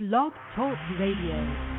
Blog Talk Radio.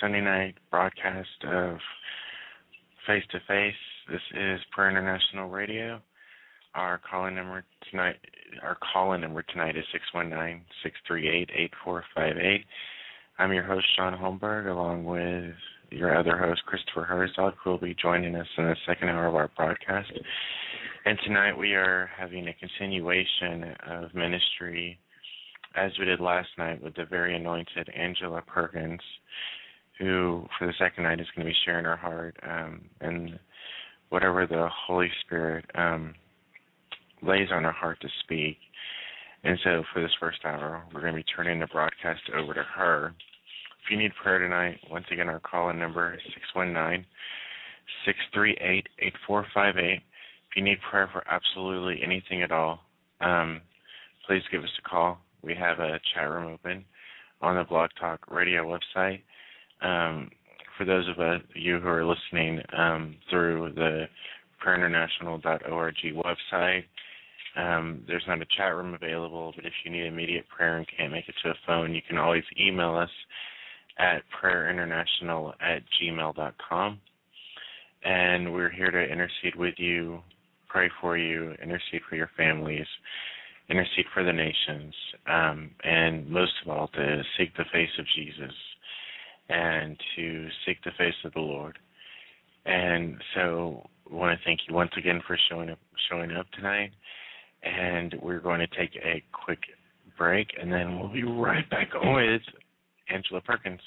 Sunday night broadcast of Face to Face. This is Prayer International Radio. Our call-in number tonight, our call-in number tonight is six one nine six three eight eight four five eight. I'm your host Sean Holmberg, along with your other host Christopher Herzog, who will be joining us in the second hour of our broadcast. And tonight we are having a continuation of ministry as we did last night with the very anointed Angela Perkins, who for the second night is going to be sharing her heart um, and whatever the Holy Spirit um, lays on her heart to speak. And so for this first hour, we're going to be turning the broadcast over to her. If you need prayer tonight, once again, our call-in number is 619 638 8458. If you need prayer for absolutely anything at all, um, please give us a call. We have a chat room open on the Blog Talk Radio website. Um, for those of you who are listening um, through the prayerinternational.org website, um, there's not a chat room available, but if you need immediate prayer and can't make it to a phone, you can always email us at prayerinternational at gmail.com. And we're here to intercede with you, pray for you, intercede for your families, intercede for the nations, um, and most of all, to seek the face of Jesus and to seek the face of the Lord. And so, I want to thank you once again for showing up, showing up tonight. And we're going to take a quick break, and then we'll be right back with Angela Perkins.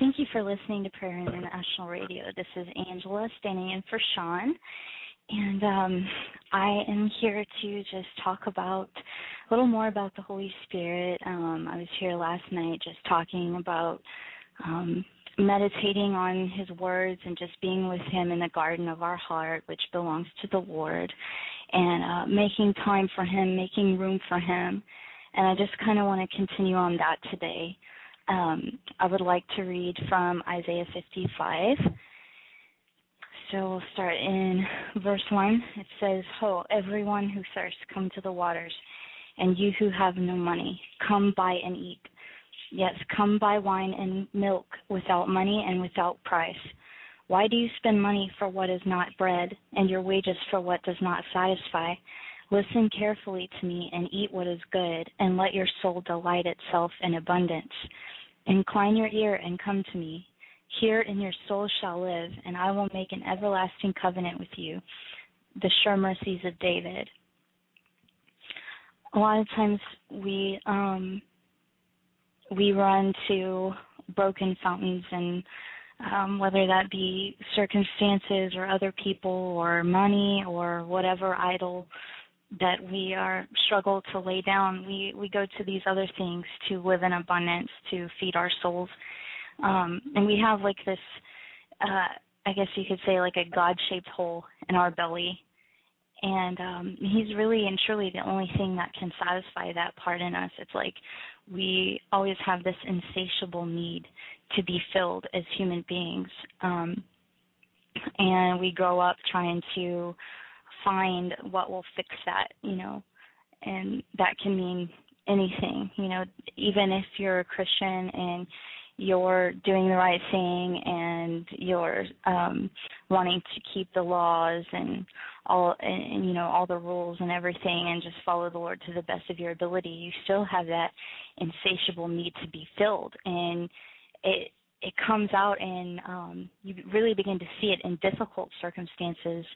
Thank you for listening to Prayer International Radio. This is Angela standing in for Sean. And um, I am here to just talk about a little more about the Holy Spirit. Um, I was here last night just talking about um, meditating on His words and just being with Him in the garden of our heart, which belongs to the Lord, and uh, making time for Him, making room for Him. And I just kind of want to continue on that today. Um, I would like to read from Isaiah 55. So we'll start in verse 1. It says, Ho, everyone who thirsts, come to the waters, and you who have no money, come buy and eat. Yes, come buy wine and milk without money and without price. Why do you spend money for what is not bread, and your wages for what does not satisfy? Listen carefully to me and eat what is good, and let your soul delight itself in abundance. Incline your ear and come to me. Hear, and your soul shall live, and I will make an everlasting covenant with you. The sure mercies of David. A lot of times we um, we run to broken fountains, and um, whether that be circumstances or other people or money or whatever idol that we are struggle to lay down, we we go to these other things to live in abundance, to feed our souls, um, and we have like this. Uh, I guess you could say like a God-shaped hole in our belly, and um, He's really and truly the only thing that can satisfy that part in us. It's like we always have this insatiable need to be filled as human beings, um, and we grow up trying to find what will fix that, you know, and that can mean anything, you know, even if you're a Christian and you're doing the right thing and you're um wanting to keep the laws and all and you know all the rules and everything and just follow the lord to the best of your ability you still have that insatiable need to be filled. And it it comes out and um you really begin to see it in difficult circumstances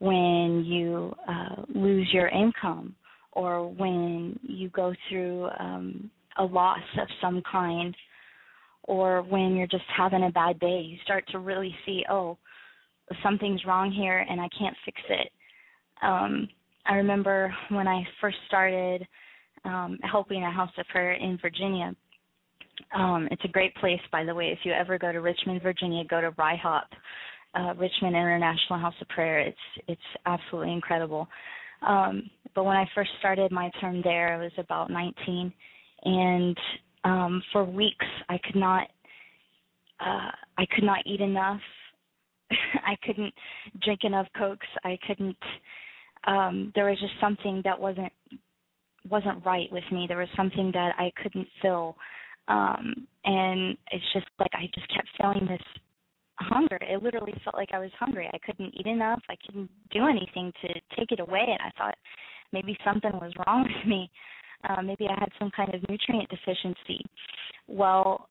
when you uh, lose your income or when you go through um, a loss of some kind or when you're just having a bad day. You start to really see, oh, something's wrong here and I can't fix it. Um, I remember when I first started um, helping a house of prayer in Virginia. Um, it's a great place, by the way. If you ever go to Richmond, Virginia, go to RIHOP uh, Richmond International House of Prayer. It's it's absolutely incredible. Um, but when I first started my term there, I was about 19, and um, for weeks I could not uh, I could not eat enough. I couldn't drink enough cokes. I couldn't. Um, there was just something that wasn't wasn't right with me. There was something that I couldn't fill, um, and it's just like I just kept feeling this hunger. It literally felt like I was hungry. I couldn't eat enough. I couldn't do anything to take it away. And I thought maybe something was wrong with me. Uh, maybe I had some kind of nutrient deficiency. Well,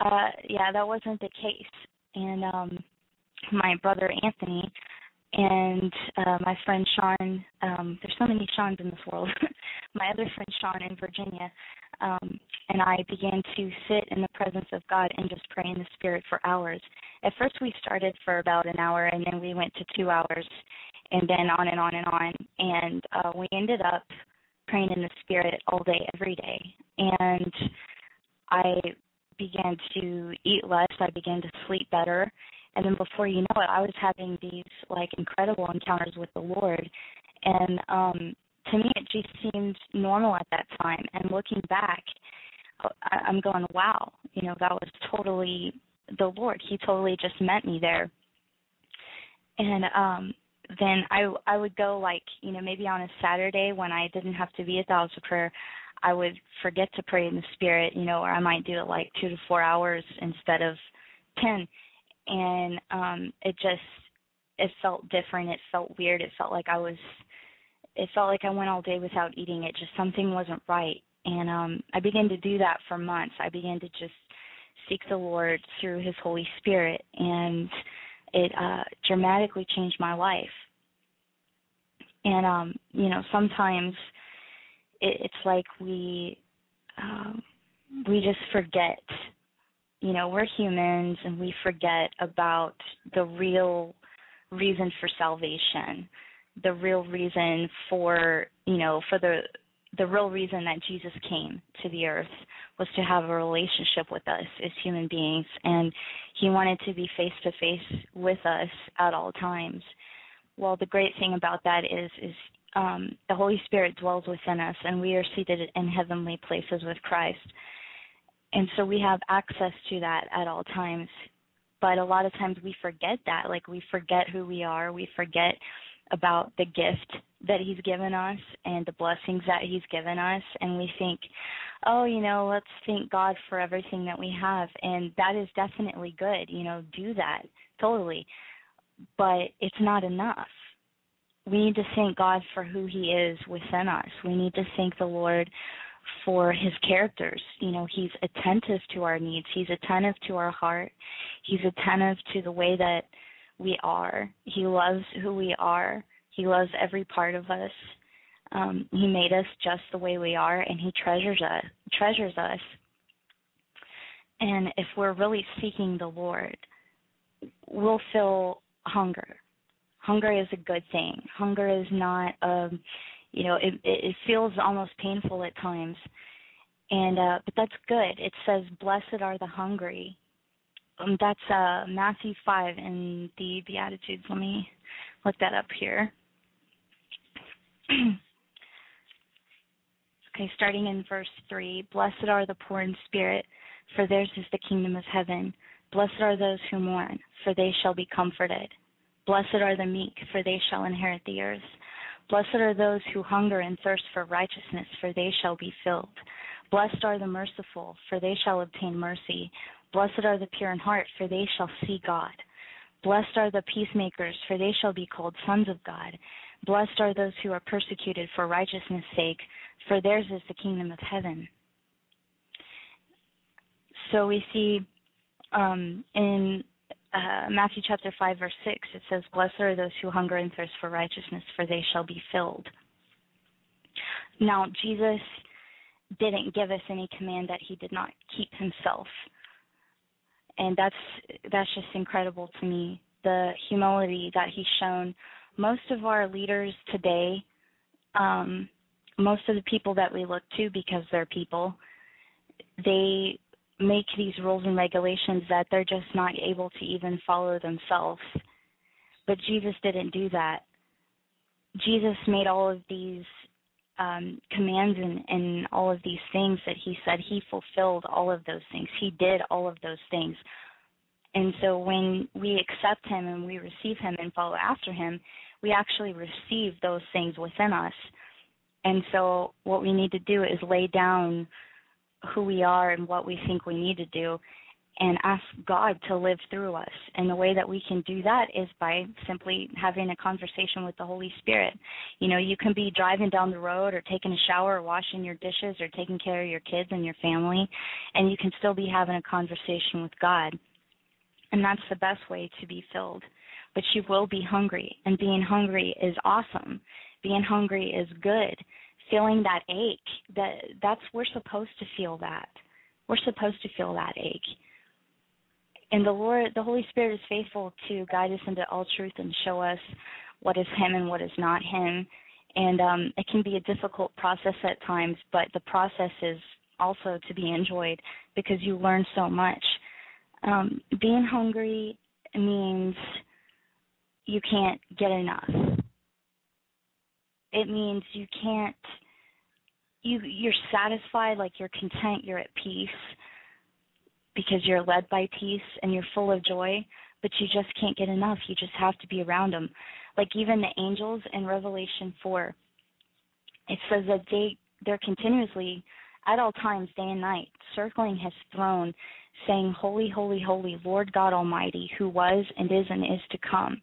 uh, yeah, that wasn't the case. And um, my brother Anthony and uh, my friend Sean, um, there's so many Seans in this world. my other friend Sean in Virginia, um, and I began to sit in the presence of God and just pray in the Spirit for hours. At first, we started for about an hour, and then we went to two hours, and then on and on and on. And uh, we ended up praying in the Spirit all day, every day. And I began to eat less. I began to sleep better. And then before you know it, I was having these like incredible encounters with the Lord. And um to me it just seemed normal at that time and looking back i'm going wow you know that was totally the lord. He totally just met me there. And um then i i would go like you know maybe on a saturday when i didn't have to be at the house of prayer i would forget to pray in the spirit you know or i might do it like two to four hours instead of ten. And um it just it felt different. It felt weird. It felt like i was it felt like I went all day without eating. It just something wasn't right, and um, I began to do that for months. I began to just seek the Lord through His Holy Spirit, and it uh, dramatically changed my life. And um, you know, sometimes it, it's like we um, we just forget you know, we're humans and we forget about the real reason for salvation, the real reason for, you know, for the the real reason that Jesus came to the earth was to have a relationship with us as human beings and he wanted to be face to face with us at all times. Well, the great thing about that is is um, the Holy Spirit dwells within us and we are seated in heavenly places with Christ. And so we have access to that at all times. But a lot of times we forget that. Like we forget who we are. We forget about the gift that he's given us and the blessings that he's given us and we think oh you know let's thank god for everything that we have and that is definitely good you know do that totally but it's not enough we need to thank god for who he is within us we need to thank the lord for his characters. You know, he's attentive to our needs. He's attentive to our heart. He's attentive to the way that we are. He loves who we are. He loves every part of us. Um, he made us just the way we are, and he treasures us. Treasures us. And if we're really seeking the Lord, we'll feel hunger. Hunger is a good thing. Hunger is not um, you know it it feels almost painful at times and uh but that's good it says blessed are the hungry um that's uh matthew 5 in the beatitudes let me look that up here okay starting in verse 3 blessed are the poor in spirit for theirs is the kingdom of heaven blessed are those who mourn for they shall be comforted blessed are the meek for they shall inherit the earth Blessed are those who hunger and thirst for righteousness, for they shall be filled. Blessed are the merciful, for they shall obtain mercy. Blessed are the pure in heart, for they shall see God. Blessed are the peacemakers, for they shall be called sons of God. Blessed are those who are persecuted for righteousness' sake, for theirs is the kingdom of heaven. So we see um, in uh, Matthew chapter 5, verse 6, it says, Blessed are those who hunger and thirst for righteousness, for they shall be filled. Now, Jesus didn't give us any command that he did not keep himself. And that's that's just incredible to me. The humility that he's shown. Most of our leaders today, um, most of the people that we look to because they're people, they make these rules and regulations that they're just not able to even follow themselves. But Jesus didn't do that. Jesus made all of these um, commands and, and all of these things that he said. He fulfilled all of those things. He did all of those things. And so when we accept him and we receive him and follow after him, we actually receive those things within us. And so what we need to do is lay down who we are and what we think we need to do and ask God to live through us. And the way that we can do that is by simply having a conversation with the Holy Spirit. You know, you can be driving down the road or taking a shower or washing your dishes or taking care of your kids and your family, and you can still be having a conversation with God. And that's the best way to be filled. But you will be hungry, and being hungry is awesome. Being hungry is good feeling that ache that that's we're supposed to feel that we're supposed to feel that ache and the lord the holy spirit is faithful to guide us into all truth and show us what is him and what is not him. And um it can be a difficult process at times but the process is also to be enjoyed because you learn so much. Um being hungry means you can't get enough. It means you can't you you're satisfied like you're content you're at peace because you're led by peace and you're full of joy but you just can't get enough. You just have to be around them like even the angels in revelation 4 it says that they they're continuously at all times day and night circling his throne saying holy holy holy lord god almighty who was and is and is to come.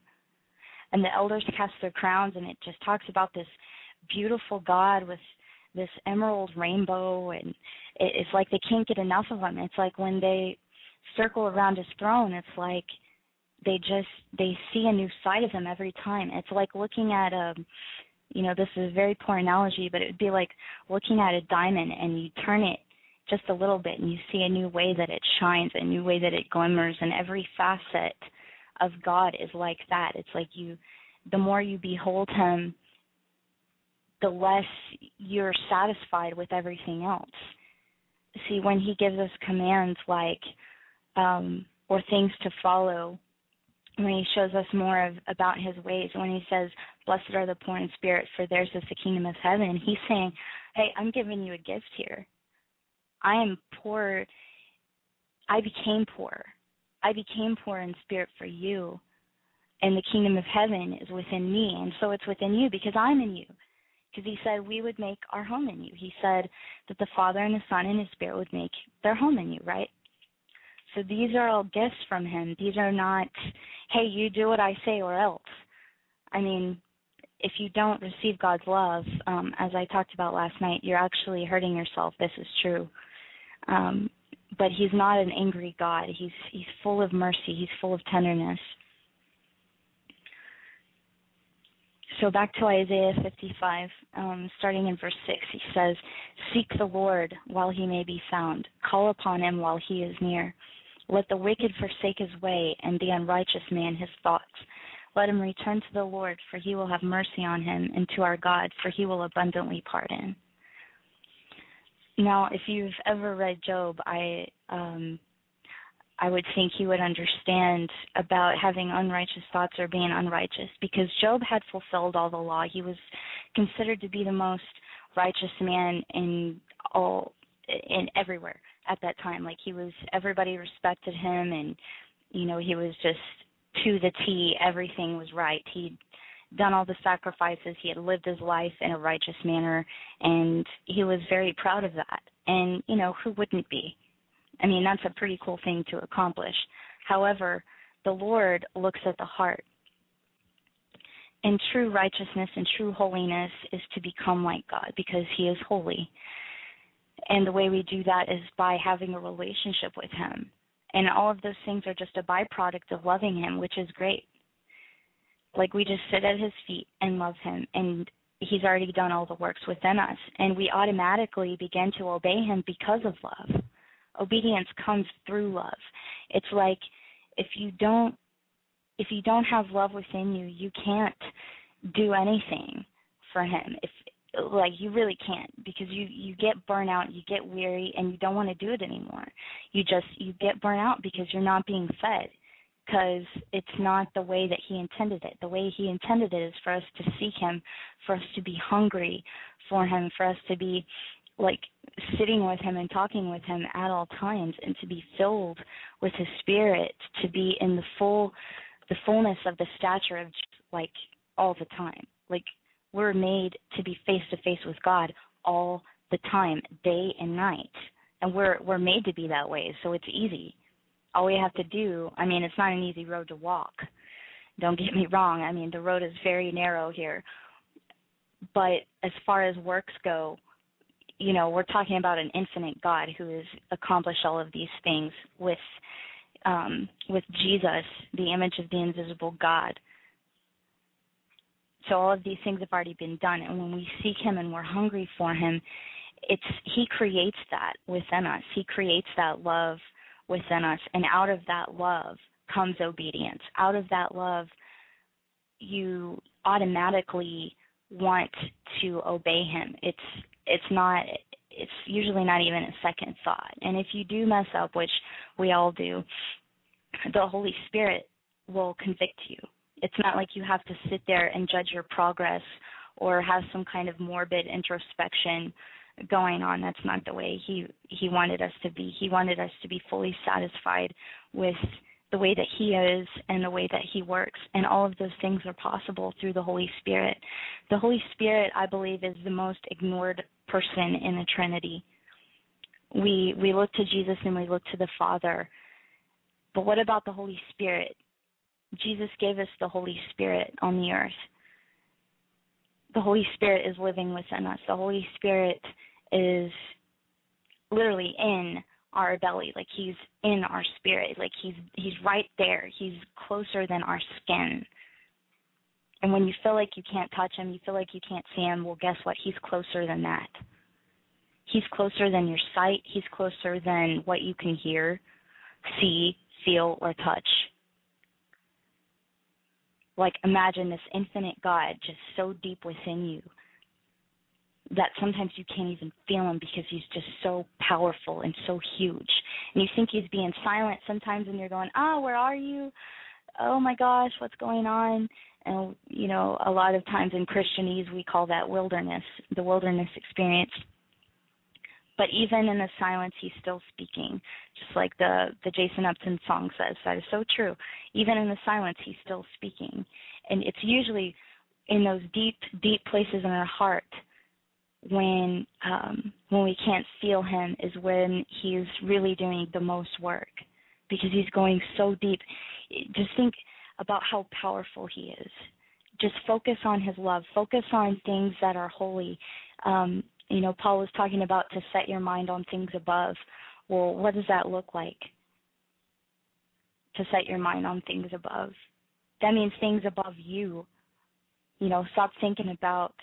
And the elders cast their crowns and it just talks about this beautiful god with this emerald rainbow and it, it's like they can't get enough of him it's like when they circle around his throne it's like they just they see a new side of him every time it's like looking at a you know this is a very poor analogy but it would be like looking at a diamond and you turn it just a little bit and you see a new way that it shines, a new way that it glimmers and every facet of God is like that. It's like you the more you behold him, the less you're satisfied with everything else. See, when he gives us commands like um or things to follow, when he shows us more of about his ways, when he says, Blessed are the poor in spirit, for theirs is the kingdom of heaven, he's saying, Hey, I'm giving you a gift here. I am poor. I became poor. I became poor in spirit for you. And the kingdom of heaven is within me. And so it's within you because I'm in you. Because he said we would make our home in you. He said that the Father and the Son and His Spirit would make their home in you, right? So these are all gifts from Him. These are not, hey, you do what I say or else. I mean, if you don't receive God's love, um, as I talked about last night, you're actually hurting yourself. This is true. Um, but he's not an angry God. He's he's full of mercy. He's full of tenderness. So back to Isaiah 55, um, starting in verse 6, he says, Seek the Lord while he may be found, call upon him while he is near. Let the wicked forsake his way, and the unrighteous man his thoughts. Let him return to the Lord, for he will have mercy on him, and to our God, for he will abundantly pardon. Now, if you've ever read Job, I um, I would think you would understand about having unrighteous thoughts or being unrighteous, because Job had fulfilled all the law. He was considered to be the most righteous man in all in everywhere at that time. Like he was, everybody respected him, and you know he was just to the T. Everything was right. He'd done all the sacrifices. He had lived his life in a righteous manner, and he was very proud of that. And, you know, who wouldn't be? I mean, that's a pretty cool thing to accomplish. However, the Lord looks at the heart. And true righteousness and true holiness is to become like God because He is holy. And the way we do that is by having a relationship with Him. And all of those things are just a byproduct of loving Him, which is great. Like we just sit at his feet and love him and he's already done all the works within us and we automatically begin to obey him because of love. Obedience comes through love. It's like if you don't if you don't have love within you, you can't do anything for him. If like you really can't because you you get burnout, you get weary and you don't want to do it anymore. You just you get burnt out because you're not being fed because it's not the way that he intended it. The way he intended it is for us to seek him, for us to be hungry for him, for us to be like sitting with him and talking with him at all times and to be filled with his spirit, to be in the full the fullness of the stature of like all the time. Like we're made to be face to face with God all the time, day and night. And we're we're made to be that way, so it's easy all we have to do i mean it's not an easy road to walk don't get me wrong i mean the road is very narrow here but as far as works go you know we're talking about an infinite god who has accomplished all of these things with um with jesus the image of the invisible god so all of these things have already been done and when we seek him and we're hungry for him it's he creates that within us he creates that love within us. And out of that love comes obedience. Out of that love, you automatically want to obey him. It's it's not it's usually not even a second thought. And if you do mess up, which we all do, the Holy Spirit will convict you. It's not like you have to sit there and judge your progress or have some kind of morbid introspection going on. That's not the way he he wanted us to be. He wanted us to be fully satisfied with the way that he is and the way that he works and all of those things are possible through the Holy Spirit. The Holy Spirit, I believe, is the most ignored person in the Trinity. We we look to Jesus and we look to the Father. But what about the Holy Spirit? Jesus gave us the Holy Spirit on the earth the Holy Spirit is living within us. The Holy Spirit is literally in our belly like he's in our spirit like he's he's right there he's closer than our skin and when you feel like you can't touch him you feel like you can't see him well guess what he's closer than that He's closer than your sight. He's closer than what you can hear, see, feel, or touch. Like imagine this infinite God just so deep within you that sometimes you can't even feel him because he's just so powerful and so huge. And you think he's being silent sometimes and you're going, Ah, where are you? Oh my gosh, what's going on? And you know, a lot of times in Christianese we call that wilderness, the wilderness experience. But even in the silence he's still speaking. Just like the the Jason Upton song says. That is so true. Even in the silence he's still speaking. And it's usually in those deep, deep places in our heart when um, when we can't feel him is when he's really doing the most work because he's going so deep. Just think about how powerful he is. Just focus on his love. Focus on things that are holy. Um, you know, Paul was talking about to set your mind on things above. Well, what does that look like? To set your mind on things above. That means things above you. You know, stop thinking about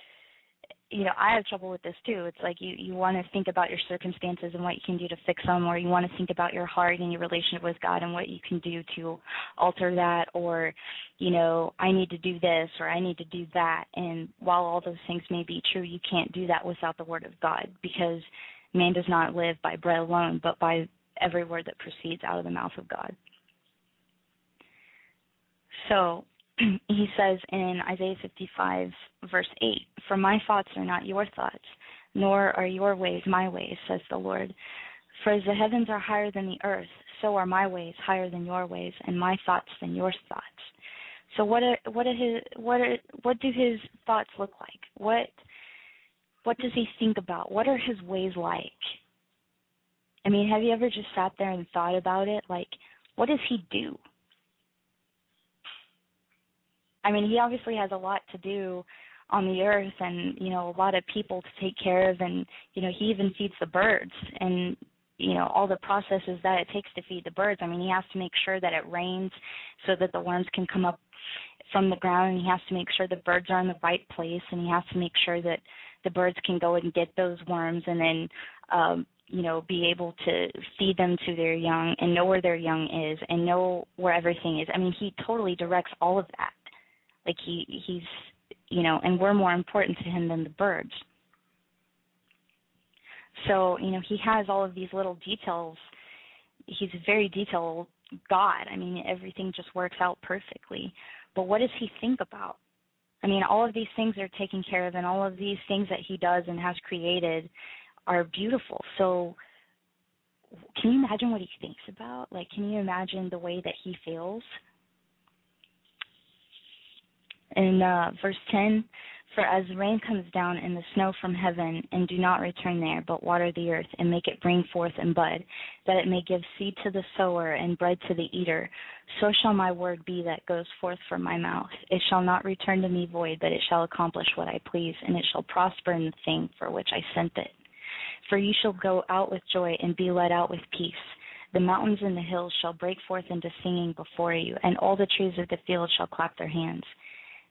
you know, I have trouble with this too. It's like you you want to think about your circumstances and what you can do to fix them, or you want to think about your heart and your relationship with God and what you can do to alter that, or you know, I need to do this or I need to do that. And while all those things may be true, you can't do that without the Word of God because man does not live by bread alone, but by every word that proceeds out of the mouth of God. So he says in Isaiah 55, verse 8, For my thoughts are not your thoughts, nor are your ways my ways, says the Lord. For as the heavens are higher than the earth, so are my ways higher than your ways, and my thoughts than your thoughts. So what are what are his what are what do his thoughts look like? What what does he think about? What are his ways like? I mean, have you ever just sat there and thought about it? Like, what does he do? I mean, he obviously has a lot to do on the earth and, you know, a lot of people to take care of and, you know, he even feeds the birds and you know all the processes that it takes to feed the birds. I mean, he has to make sure that it rains so that the worms can come up from the ground and he has to make sure the birds are in the right place and he has to make sure that the birds can go and get those worms and then um you know be able to feed them to their young and know where their young is and know where everything is i mean he totally directs all of that like he he's you know, and we're more important to him than the birds. So, you know, he has all of these little details. He's a very detailed God. I mean, everything just works out perfectly. But what does he think about? I mean, all of these things are taken care of, and all of these things that he does and has created are beautiful. So, can you imagine what he thinks about? Like, can you imagine the way that he feels? In uh, verse 10 For as rain comes down and the snow from heaven, and do not return there, but water the earth, and make it bring forth and bud, that it may give seed to the sower and bread to the eater, so shall my word be that goes forth from my mouth. It shall not return to me void, but it shall accomplish what I please, and it shall prosper in the thing for which I sent it. For you shall go out with joy and be led out with peace. The mountains and the hills shall break forth into singing before you, and all the trees of the field shall clap their hands.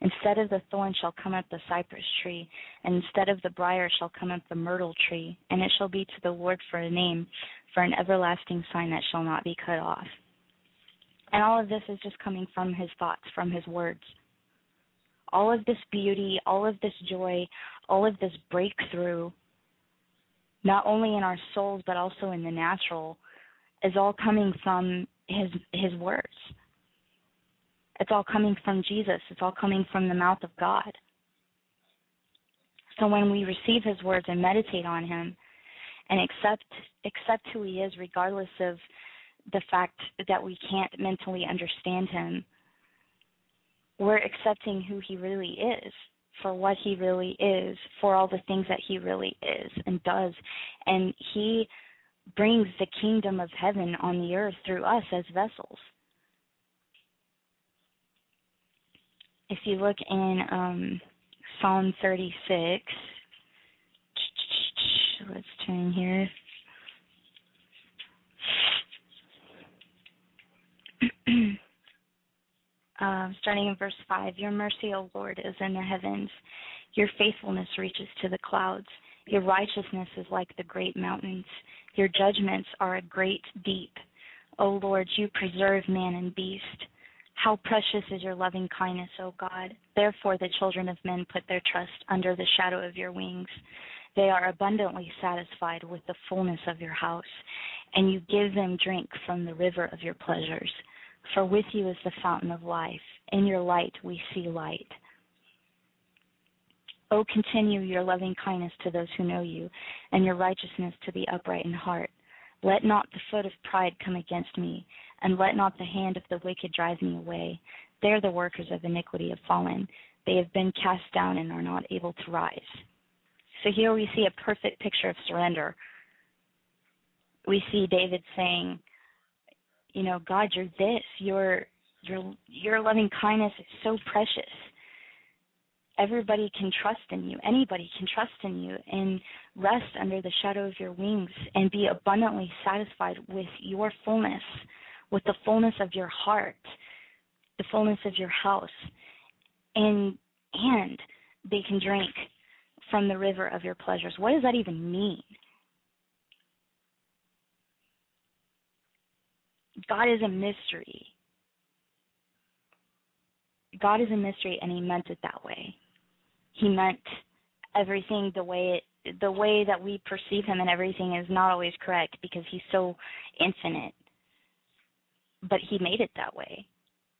Instead of the thorn shall come up the cypress tree, and instead of the brier shall come up the myrtle tree, and it shall be to the Lord for a name, for an everlasting sign that shall not be cut off. And all of this is just coming from his thoughts, from his words. All of this beauty, all of this joy, all of this breakthrough, not only in our souls but also in the natural, is all coming from his his words. It's all coming from Jesus. It's all coming from the mouth of God. So when we receive his words and meditate on him and accept accept who he is regardless of the fact that we can't mentally understand him, we're accepting who he really is for what he really is, for all the things that he really is and does. And he brings the kingdom of heaven on the earth through us as vessels. If you look in um, Psalm 36, let's turn here. uh, starting in verse 5 Your mercy, O Lord, is in the heavens, your faithfulness reaches to the clouds. Your righteousness is like the great mountains. Your judgments are a great deep. O Lord, you preserve man and beast. How precious is your loving kindness, O God. Therefore, the children of men put their trust under the shadow of your wings. They are abundantly satisfied with the fullness of your house, and you give them drink from the river of your pleasures. For with you is the fountain of life. In your light we see light. O continue your loving kindness to those who know you, and your righteousness to the upright in heart. Let not the foot of pride come against me, and let not the hand of the wicked drive me away. There the workers of iniquity have fallen. They have been cast down and are not able to rise. So here we see a perfect picture of surrender. We see David saying, you know, God, you're this. Your your your loving kindness is so precious everybody can trust in you. Anybody can trust in you and rest under the shadow of your wings and be abundantly satisfied with your fullness, with the fullness of your heart, the fullness of your house. And and they can drink from the river of your pleasures. What does that even mean? God is a mystery. God is a mystery and he meant it that way he meant everything the way it, the way that we perceive him and everything is not always correct because he's so infinite. But he made it that way.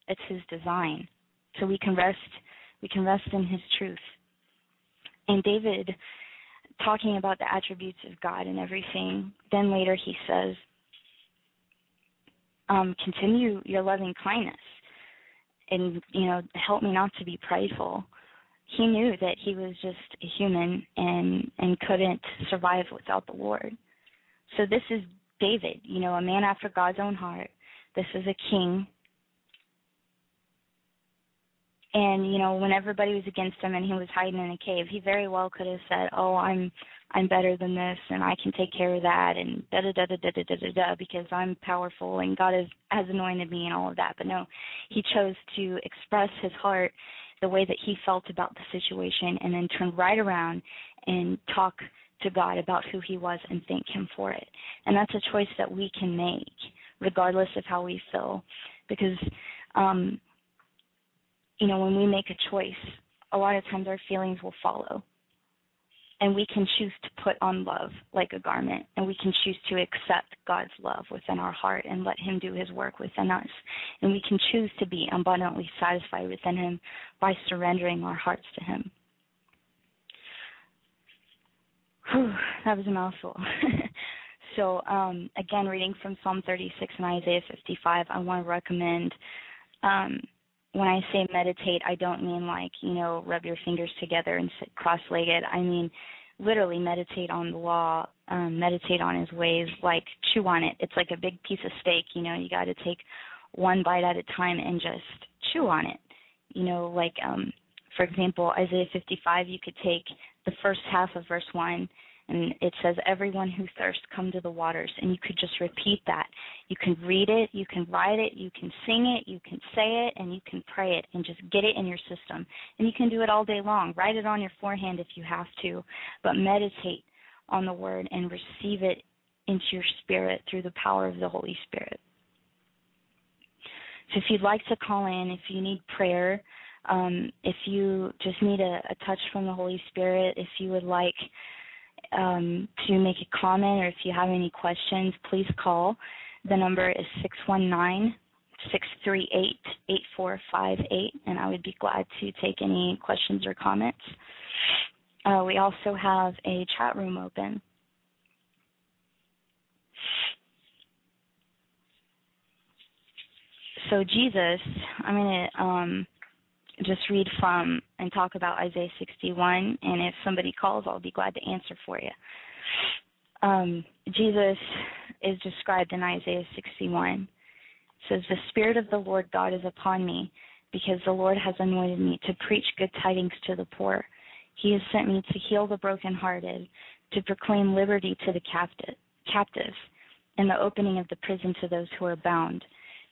It's his design. So we can rest we can rest in his truth. And David talking about the attributes of God and everything, then later he says, um, continue your loving kindness and you know help me not to be prideful he knew that he was just a human and and couldn't survive without the Lord. So this is David, you know, a man after God's own heart. This is a king. And you know, when everybody was against him and he was hiding in a cave, he very well could have said, "Oh, I'm I'm better than this and I can take care of that and da da da da da da da da because I'm powerful and God has has anointed me and all of that." But no, he chose to express his heart the way that he felt about the situation and then turn right around and talk to God about who he was and thank him for it. And that's a choice that we can make regardless of how we feel because um you know when we make a choice a lot of times our feelings will follow and we can choose to put on love like a garment and we can choose to accept God's love within our heart and let him do his work within us. And we can choose to be abundantly satisfied within him by surrendering our hearts to him. Whew, that was a mouthful. So um, again reading from psalm 36 and isaiah 55 i want to recommend um, when I say meditate, I don't mean like, you know, rub your fingers together and sit cross legged. I mean literally meditate on the law, um, meditate on his ways, like chew on it. It's like a big piece of steak, you know, you gotta take one bite at a time and just chew on it. You know, like um for example, Isaiah fifty five you could take the first half of verse one and it says everyone who thirsts come to the waters. And you could just repeat that. You can read it you can write it you can sing it you can say it and you can pray it and just get it in your system. And you can do it all day long. Write it on your forehand if you have to but meditate on the word and receive it into your spirit through the power of the holy spirit. So if you'd like to call in if you need prayer um, if you just need a, a touch from the holy spirit if you would like um, to make a comment or if you have any questions, please call. The number is 619 638 8458, and I would be glad to take any questions or comments. Uh, we also have a chat room open. So, Jesus, I'm going to um, just read from and talk about Isaiah 61, and if somebody calls, I'll be glad to answer for you. Um, Jesus is described in Isaiah 61. It says, The Spirit of the Lord God is upon me, because the Lord has anointed me to preach good tidings to the poor. He has sent me to heal the brokenhearted, to proclaim liberty to the captive, captives, and the opening of the prison to those who are bound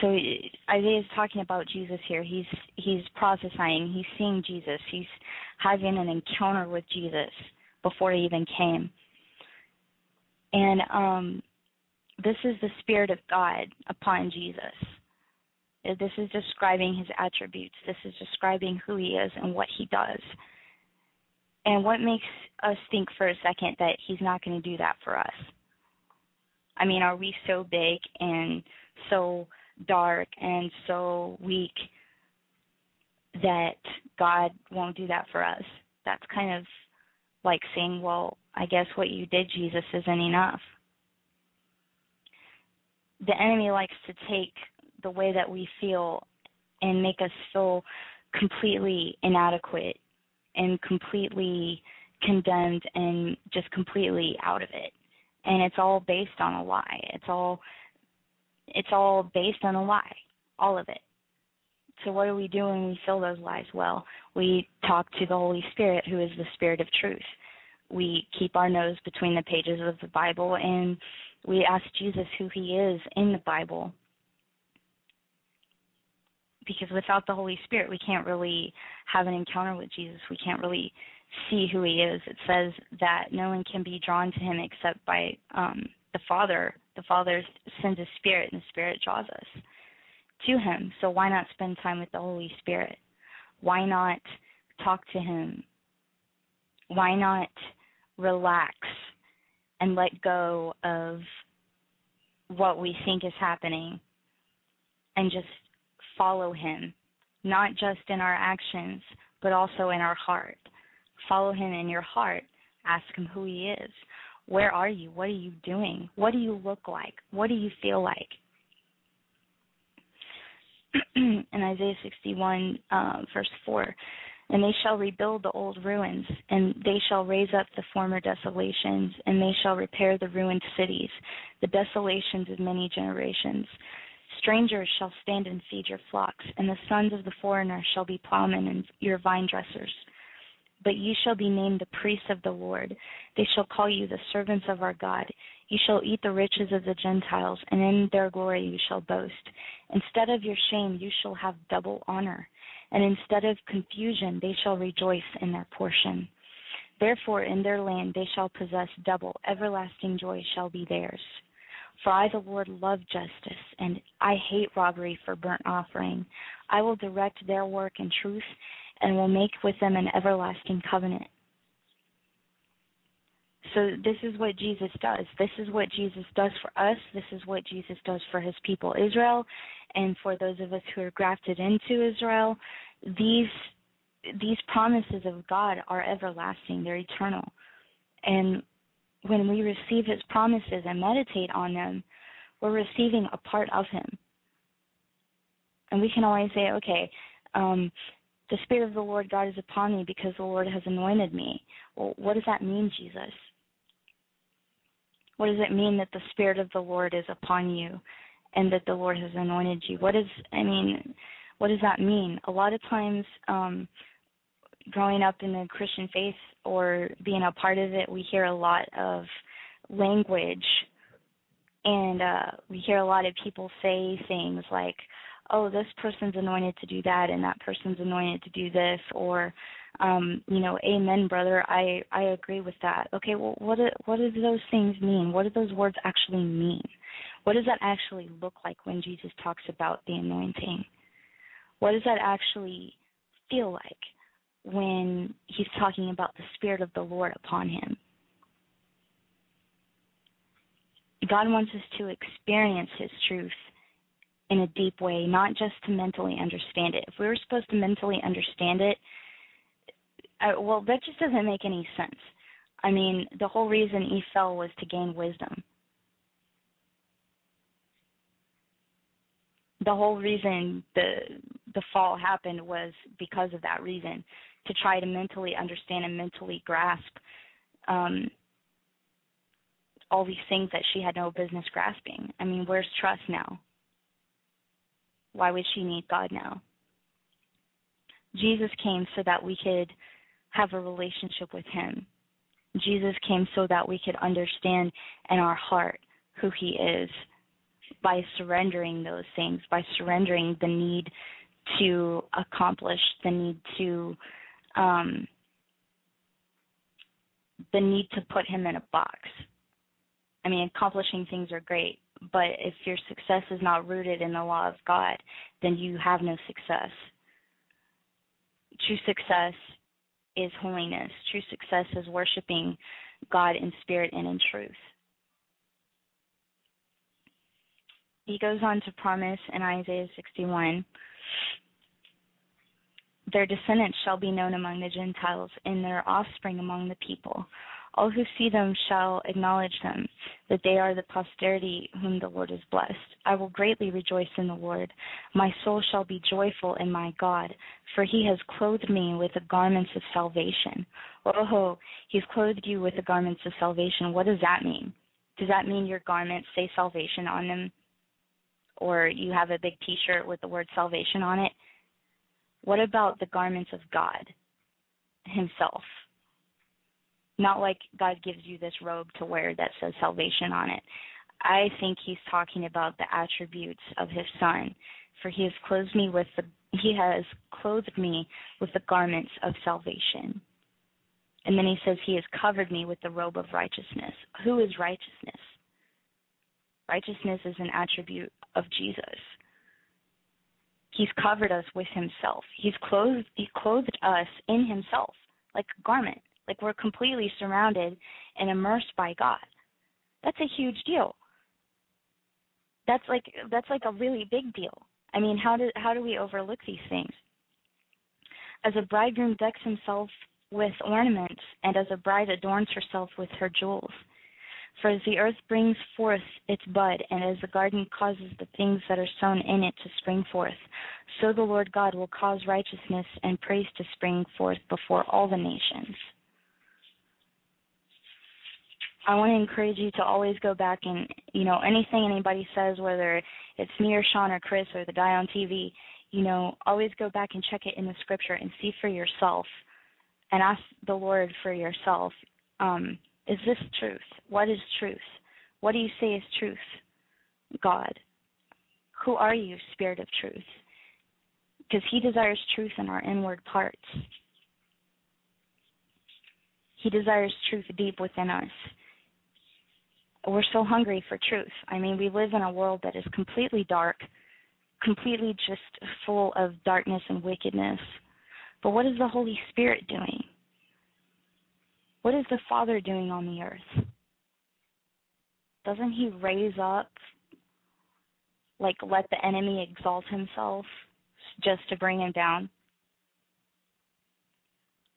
So Isaiah is talking about Jesus here. He's he's prophesying. He's seeing Jesus. He's having an encounter with Jesus before he even came. And um, this is the Spirit of God upon Jesus. This is describing his attributes. This is describing who he is and what he does. And what makes us think for a second that he's not going to do that for us? I mean, are we so big and so dark and so weak that God won't do that for us? That's kind of like saying, well, I guess what you did, Jesus, isn't enough. The enemy likes to take the way that we feel and make us feel completely inadequate and completely condemned and just completely out of it. And it's all based on a lie. It's all it's all based on a lie. All of it. So what do we do when we fill those lies? Well, we talk to the Holy Spirit who is the spirit of truth. We keep our nose between the pages of the Bible and we ask Jesus who he is in the Bible because without the Holy Spirit, we can't really have an encounter with Jesus. We can't really see who He is. It says that no one can be drawn to Him except by um, the Father. The Father sends a Spirit, and the Spirit draws us to Him. So why not spend time with the Holy Spirit? Why not talk to Him? Why not relax and let go of what we think is happening and just follow him, not just in our actions, but also in our heart. Follow him in your heart. Ask him who he is. Where are you? What are you doing? What do you look like? What do you feel like? in Isaiah 61, uh, verse 4, and they shall rebuild the old ruins, and they shall raise up the former desolations, and they shall repair the ruined cities, the desolations of many generations. Strangers shall stand and feed your flocks, and the sons of the foreigner shall be plowmen and your vine dressers. But ye shall be named the priests of the Lord. They shall call you the servants of our God. Ye shall eat the riches of the Gentiles, and in their glory you shall boast. Instead of your shame you shall have double honor, and instead of confusion they shall rejoice in their portion. Therefore in their land they shall possess double, everlasting joy shall be theirs. For I, the Lord, love justice, and I hate robbery for burnt offering. I will direct their work in truth, and will make with them an everlasting covenant. So, this is what Jesus does. This is what Jesus does for us. This is what Jesus does for his people, Israel. And for those of us who are grafted into Israel, these these promises of God are everlasting, they're eternal. And when we receive his promises and meditate on them, we're receiving a part of him. And we can always say, okay, um, the Spirit of the Lord God is upon me because the Lord has anointed me. Well, what does that mean, Jesus? What does it mean that the Spirit of the Lord is upon you and that the Lord has anointed you? What is, I mean, what does that mean? A lot of times, um, growing up in the Christian faith or being a part of it, we hear a lot of language and uh we hear a lot of people say things like oh this person's anointed to do that and that person's anointed to do this or um you know amen brother i i agree with that. Okay well what do, what do those things mean? What do those words actually mean? What does that actually look like when jesus talks about the anointing? What does that actually feel like when he's talking about the Spirit of the Lord upon him. God wants us to experience His truth in a deep way, not just to mentally understand it. If we were supposed to mentally understand it, uh, well, that just doesn't make any sense. I mean, the whole reason Eve fell was to gain wisdom. The whole reason the the fall happened was because of that reason to try to mentally understand and mentally grasp um, all these things that she had no business grasping. I mean, where's trust now? Why would she need God now? Jesus came so that we could have a relationship with Him. Jesus came so that we could understand in our heart who He is by surrendering those things, by surrendering the need to accomplish, the need to um, the need to put him in a box. I mean, accomplishing things are great, but if your success is not rooted in the law of God, then you have no success. True success is holiness. True success is worshiping God in spirit and in truth. He goes on to promise in Isaiah 61 their descendants shall be known among the Gentiles, and their offspring among the people. All who see them shall acknowledge them, that they are the posterity whom the Lord has blessed. I will greatly rejoice in the Lord. My soul shall be joyful in my God, for he has clothed me with the garments of salvation. Oh, he's clothed you with the garments of salvation. What does that mean? Does that mean your garments say salvation on them? Or you have a big t shirt with the word salvation on it? What about the garments of God Himself? Not like God gives you this robe to wear that says salvation on it. I think he's talking about the attributes of his son, for he has clothed me with the he has clothed me with the garments of salvation. And then he says he has covered me with the robe of righteousness. Who is righteousness? Righteousness is an attribute of Jesus. He's covered us with himself. He's clothed he clothed us in himself like a garment. Like we're completely surrounded and immersed by God. That's a huge deal. That's like that's like a really big deal. I mean, how do how do we overlook these things? As a bridegroom decks himself with ornaments, and as a bride adorns herself with her jewels. For as the earth brings forth its bud, and as the garden causes the things that are sown in it to spring forth, so the Lord God will cause righteousness and praise to spring forth before all the nations. I want to encourage you to always go back and, you know, anything anybody says, whether it's me or Sean or Chris or the guy on TV, you know, always go back and check it in the scripture and see for yourself and ask the Lord for yourself. Um, is this truth? What is truth? What do you say is truth? God. Who are you, Spirit of truth? Because He desires truth in our inward parts. He desires truth deep within us. We're so hungry for truth. I mean, we live in a world that is completely dark, completely just full of darkness and wickedness. But what is the Holy Spirit doing? What is the Father doing on the earth? Doesn't he raise up, like let the enemy exalt himself just to bring him down?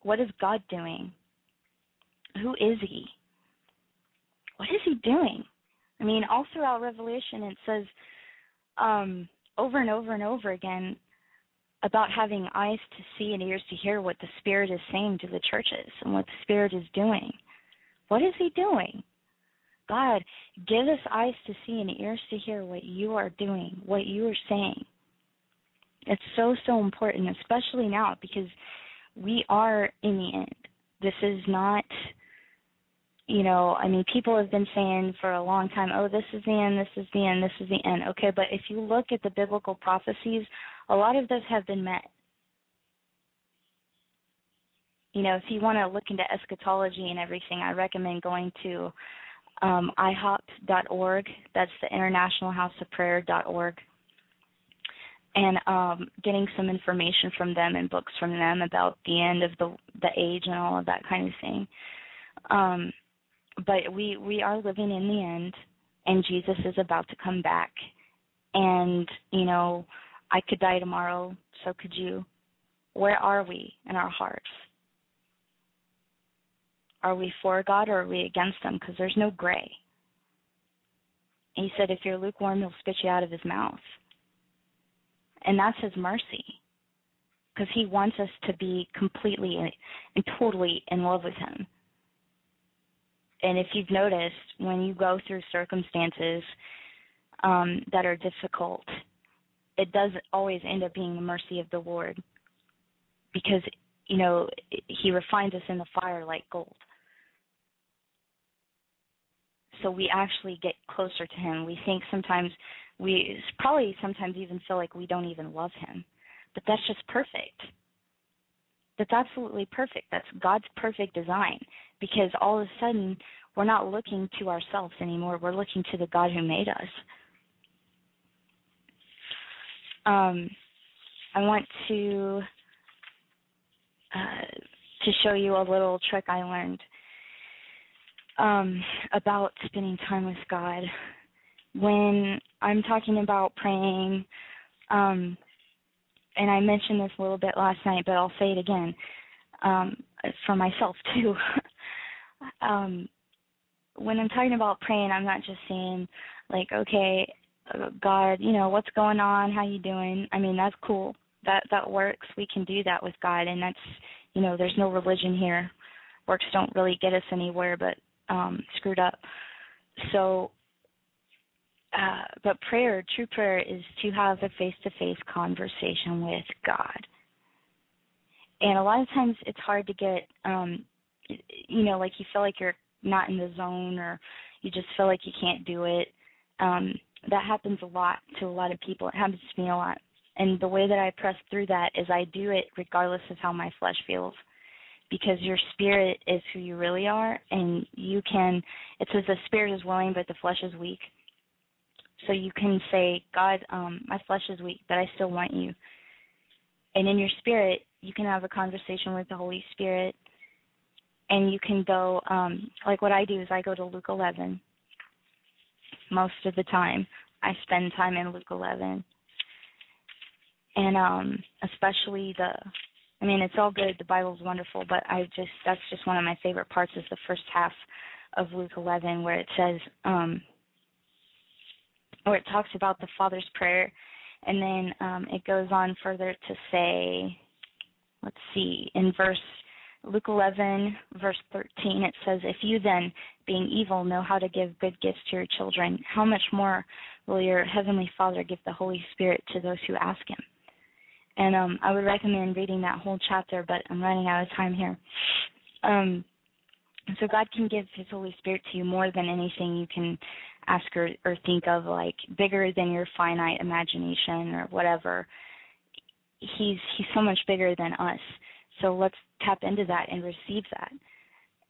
What is God doing? Who is he? What is he doing? I mean, all throughout Revelation it says um, over and over and over again about having eyes to see and ears to hear what the Spirit is saying to the churches and what the Spirit is doing. What is He doing? God, give us eyes to see and ears to hear what you are doing, what you are saying. It's so, so important, especially now because we are in the end. This is not, you know, I mean, people have been saying for a long time, oh, this is the end, this is the end, this is the end. Okay, but if you look at the biblical prophecies a lot of those have been met. You know, if you want to look into eschatology and everything, I recommend going to um, ihop.org. That's the International House of Prayer.org. And um, getting some information from them and books from them about the end of the the age and all of that kind of thing. Um, but we we are living in the end, and Jesus is about to come back. And you know, I could die tomorrow, so could you. Where are we in our hearts? Are we for God or are we against Him? Because there's no gray. he said, if you're lukewarm, he'll spit you out of his mouth. And that's his mercy. Because he wants us to be completely and totally in love with him. And if you've noticed, when you go through circumstances um, that are difficult, it does always end up being the mercy of the Lord. Because you know he refines us in the fire like gold. So we actually get closer to him. We think sometimes we probably sometimes even feel like we don't even love him. But that's just perfect that's absolutely perfect. That's god's perfect design because all of a sudden we're not looking to ourselves anymore. We're looking to the god who made us. Um, I want to uh, to show you a little trick I learned um, about spending time with God. When I'm talking about praying, um, and I mentioned this a little bit last night, but I'll say it again um, for myself too. um, when I'm talking about praying, I'm not just saying like, okay, God, you know, what's going on? How you doing? I mean, that's cool. That that works. We can do that with God, and that's, you know, there's no religion here. Works don't really get us anywhere, but um, screwed up. So, uh, but prayer, true prayer, is to have a face-to-face conversation with God. And a lot of times it's hard to get, um, you know, like you feel like you're not in the zone, or you just feel like you can't do it. Um, that happens a lot to a lot of people. It happens to me a lot. And the way that I press through that is I do it regardless of how my flesh feels. Because your spirit is who you really are and you can it says the spirit is willing but the flesh is weak. So you can say, God, um, my flesh is weak, but I still want you. And in your spirit, you can have a conversation with the Holy Spirit and you can go um like what I do is I go to Luke eleven most of the time. I spend time in Luke 11. And um especially the I mean it's all good, the Bible's wonderful, but I just that's just one of my favorite parts is the first half of Luke 11 where it says um where it talks about the Father's prayer and then um it goes on further to say let's see in verse Luke 11, verse 13, it says, If you then, being evil, know how to give good gifts to your children, how much more will your heavenly Father give the Holy Spirit to those who ask him? And um, I would recommend reading that whole chapter, but I'm running out of time here. Um, so God can give His Holy Spirit to you more than anything you can ask or, or think of, like bigger than your finite imagination or whatever. He's He's so much bigger than us. So let's tap into that and receive that.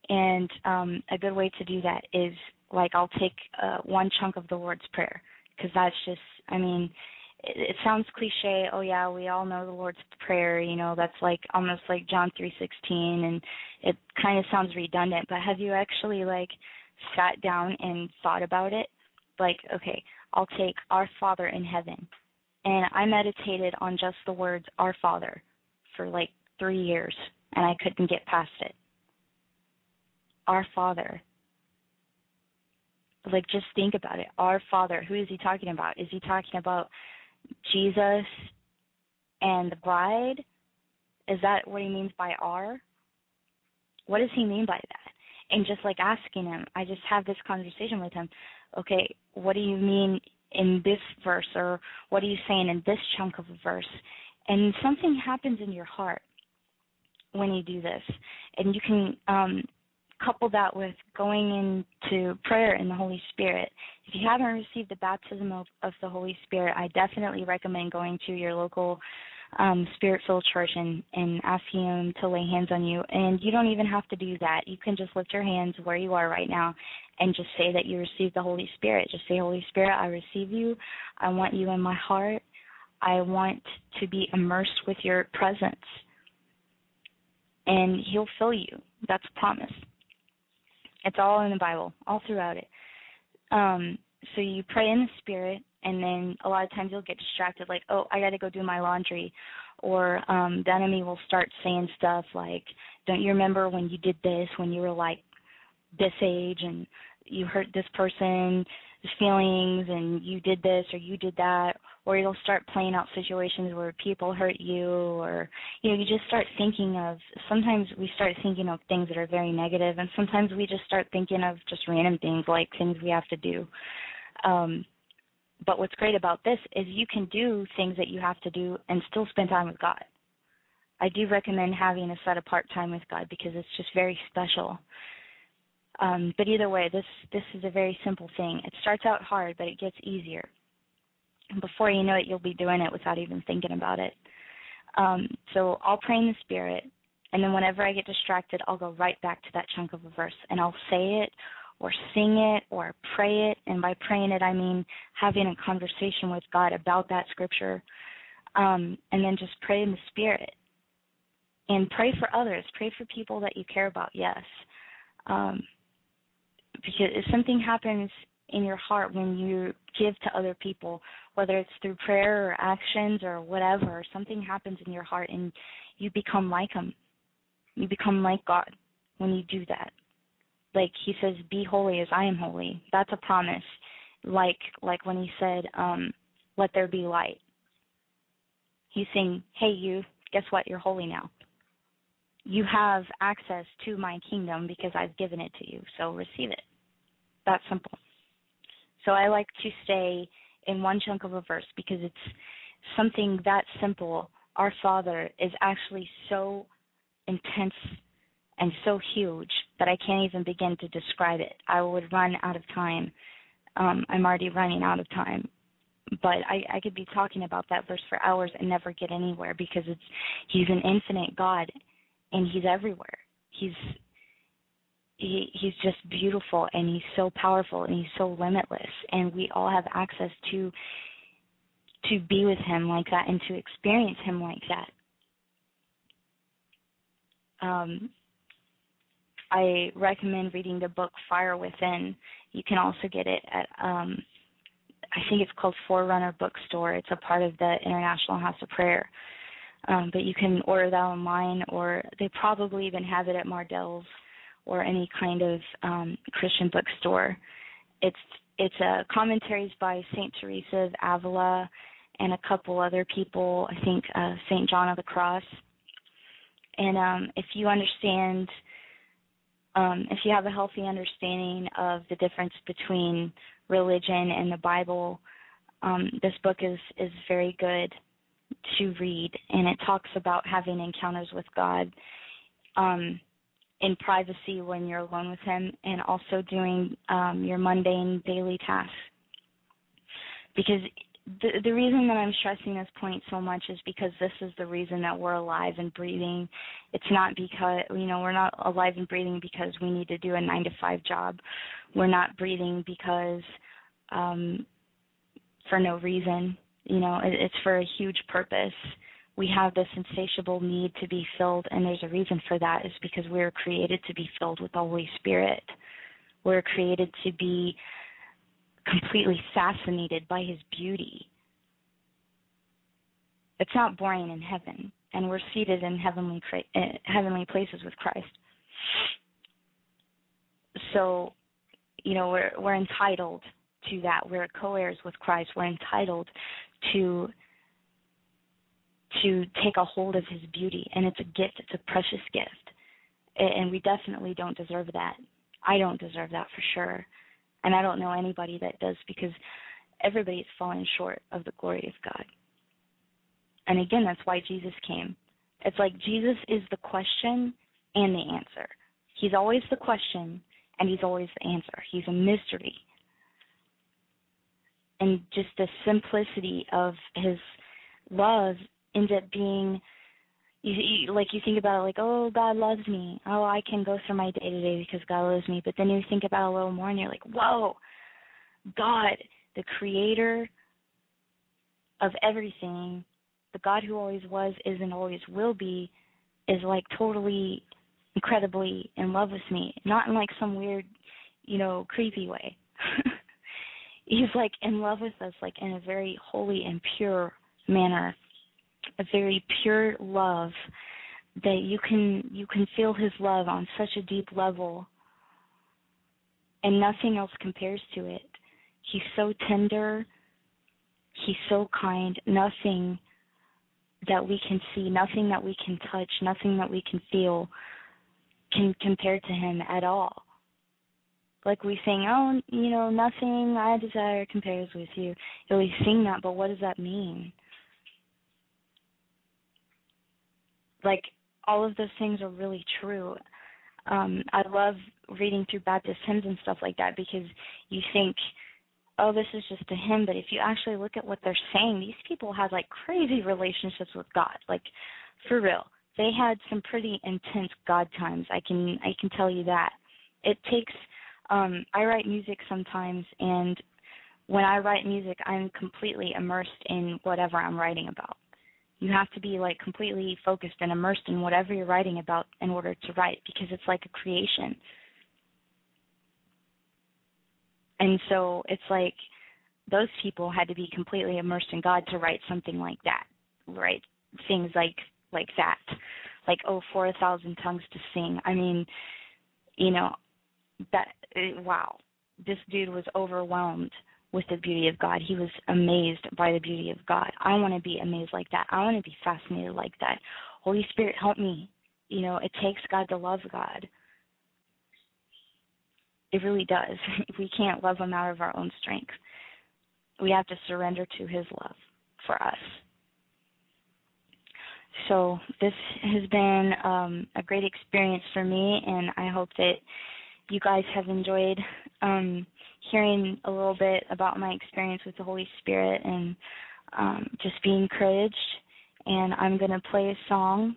And um, a good way to do that is like I'll take uh, one chunk of the Lord's Prayer because that's just, I mean, it, it sounds cliche. Oh yeah, we all know the Lord's Prayer. You know, that's like almost like John three sixteen, and it kind of sounds redundant. But have you actually like sat down and thought about it? Like, okay, I'll take Our Father in heaven, and I meditated on just the words Our Father for like three years and I couldn't get past it. Our Father. Like, just think about it. Our Father. Who is he talking about? Is he talking about Jesus and the bride? Is that what he means by our? What does he mean by that? And just like asking him, I just have this conversation with him. Okay, what do you mean in this verse, or what are you saying in this chunk of a verse? And something happens in your heart when you do this. And you can um, couple that with going into prayer in the Holy Spirit. If you haven't received the baptism of, of the Holy Spirit, I definitely recommend going to your local um, spirit filled church and, and asking them to lay hands on you. And you don't even have to do that. You can just lift your hands where you are right now and just say that you received the Holy Spirit. Just say, Holy Spirit, I receive you. I want you in my heart. I want to be immersed with your presence and he'll fill you. That's a promise. It's all in the Bible, all throughout it. Um, so you pray in the spirit, and then a lot of times you'll get distracted, like, oh, I got to go do my laundry, or um, the enemy will start saying stuff like, don't you remember when you did this when you were like this age, and you hurt this person's feelings, and you did this or you did that, or you'll start playing out situations where people hurt you or you know you just start thinking of sometimes we start thinking of things that are very negative and sometimes we just start thinking of just random things like things we have to do. Um but what's great about this is you can do things that you have to do and still spend time with God. I do recommend having a set apart time with God because it's just very special. Um, but either way, this this is a very simple thing. It starts out hard, but it gets easier. And before you know it, you'll be doing it without even thinking about it. Um, so I'll pray in the Spirit, and then whenever I get distracted, I'll go right back to that chunk of a verse, and I'll say it or sing it or pray it. And by praying it, I mean having a conversation with God about that scripture, um, and then just pray in the Spirit and pray for others. Pray for people that you care about. Yes, um, because if something happens in your heart when you give to other people, whether it's through prayer or actions or whatever, something happens in your heart and you become like Him. You become like God when you do that. Like He says, "Be holy as I am holy." That's a promise. Like like when He said, um, "Let there be light." He's saying, "Hey, you, guess what? You're holy now." you have access to my kingdom because I've given it to you. So receive it. That simple. So I like to stay in one chunk of a verse because it's something that simple. Our Father is actually so intense and so huge that I can't even begin to describe it. I would run out of time. Um, I'm already running out of time. But I, I could be talking about that verse for hours and never get anywhere because it's he's an infinite God and he's everywhere. He's he he's just beautiful and he's so powerful and he's so limitless and we all have access to to be with him like that and to experience him like that. Um I recommend reading the book Fire Within. You can also get it at um I think it's called Forerunner Bookstore. It's a part of the International House of Prayer. Um, but you can order that online, or they probably even have it at Mardel's or any kind of um, Christian bookstore. It's it's commentaries by Saint Teresa of Avila and a couple other people. I think uh, Saint John of the Cross. And um, if you understand, um, if you have a healthy understanding of the difference between religion and the Bible, um, this book is is very good to read, and it talks about having encounters with God um, in privacy when you're alone with Him, and also doing um, your mundane daily tasks. Because the the reason that I'm stressing this point so much is because this is the reason that we're alive and breathing. It's not because you know we're not alive and breathing because we need to do a nine to five job. We're not breathing because um, for no reason you know it, it's for a huge purpose we have this insatiable need to be filled and there's a reason for that is because we're created to be filled with the holy spirit we're created to be completely fascinated by his beauty. It's not boring in heaven and we're seated in heavenly uh, heavenly places with Christ. So you know we're we're entitled to that. We're co-heirs with Christ. We're entitled to to take a hold of his beauty and it's a gift. It's a precious gift. And we definitely don't deserve that. I don't deserve that for sure and i don't know anybody that does because everybody's falling short of the glory of god. And again that's why jesus came. It's like jesus is the question and the answer. He's always the question and he's always the answer. He's a mystery. And just the simplicity of his love ends up being you, you like you think about it like oh god loves me. Oh i can go through my day to day because god loves me. But then you think about it a little more and you're like whoa god the creator of everything the god who always was is and always will be is like totally incredibly in love with me. Not in like some weird you know creepy way. He's like in love with us like in a very holy and pure manner a very pure love that you can you can feel his love on such a deep level and nothing else compares to it he's so tender he's so kind nothing that we can see nothing that we can touch nothing that we can feel can compare to him at all Like we sing, oh, you know, nothing I desire compares with you. You we sing that, but what does that mean? Like all of those things are really true. Um, I love reading through Baptist hymns and stuff like that because you think, oh, this is just a hymn, but if you actually look at what they're saying, these people had like crazy relationships with God, like for real. They had some pretty intense God times. I can I can tell you that. It takes um I write music sometimes and when I write music I'm completely immersed in whatever I'm writing about. You have to be like completely focused and immersed in whatever you're writing about in order to write because it's like a creation. And so it's like those people had to be completely immersed in God to write something like that, right? Things like like that, like oh, tongues to sing. I mean, you know, that eh, wow, this dude was overwhelmed with the beauty of God. He was amazed by the beauty of God. I want to be amazed like that. I want to be fascinated like that. Holy Spirit, help me. You know, it takes God to love God. It really does. we can't love Him out of our own strength. We have to surrender to His love for us. So this has been um, a great experience for me, and I hope that you guys have enjoyed um, hearing a little bit about my experience with the Holy Spirit and um, just be encouraged. And I'm going to play a song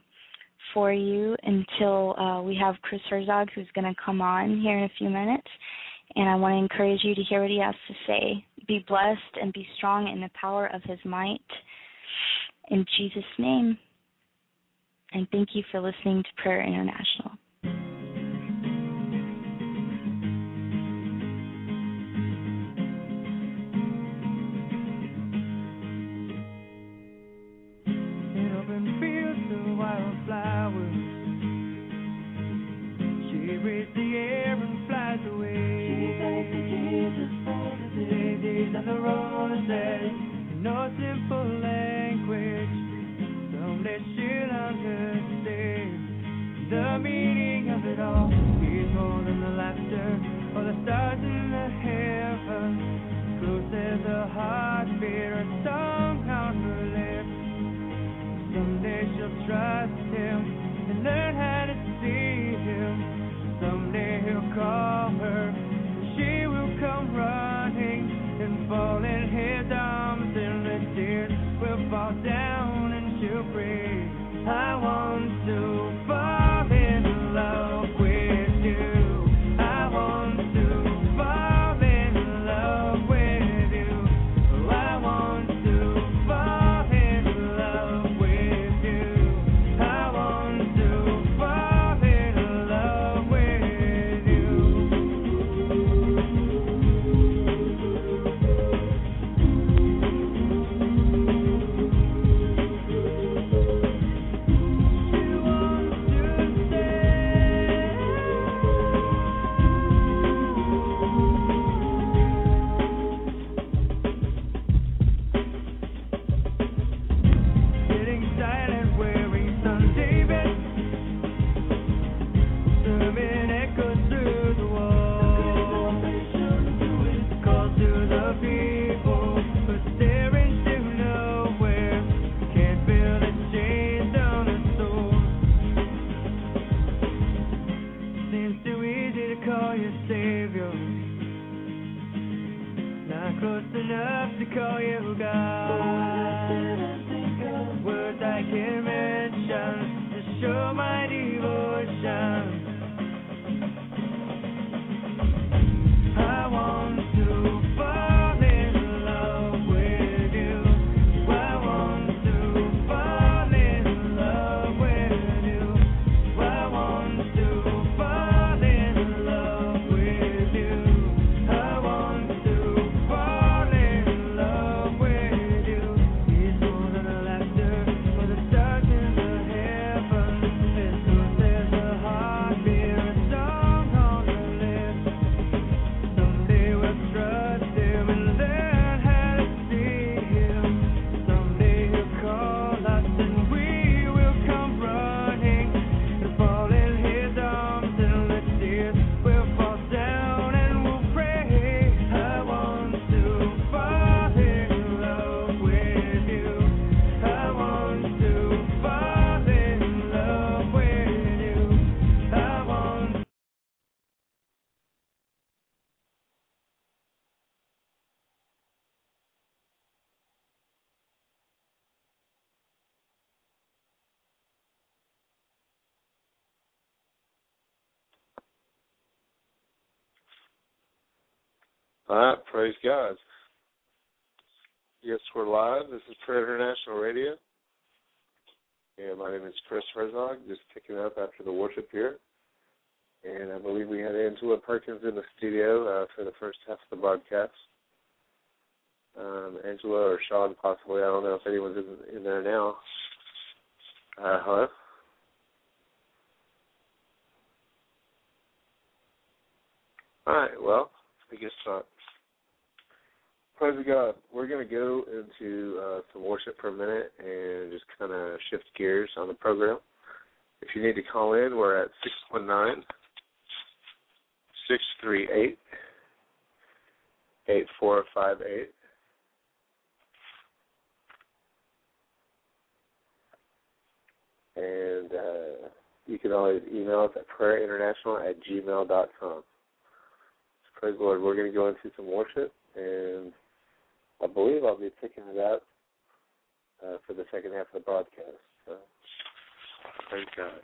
for you until uh, we have Chris Herzog, who's going to come on here in a few minutes. And I want to encourage you to hear what he has to say. Be blessed and be strong in the power of his might. In Jesus' name. And thank you for listening to Prayer International. All right, praise God. Yes, we're live. This is Prayer International Radio. And my name is Chris Herzog, just picking up after the worship here. And I believe we had Angela Perkins in the studio uh, for the first half of the broadcast. Um, Angela or Sean, possibly. I don't know if anyone's in, in there now. Uh, hello? All right, well, I guess not. Praise God. We're going to go into uh, some worship for a minute and just kind of shift gears on the program. If you need to call in, we're at 619 638 8458. And uh, you can always email us at prayerinternational at gmail.com. Praise the Lord. We're going to go into some worship, and I believe I'll be picking it up uh, for the second half of the broadcast. So, praise God.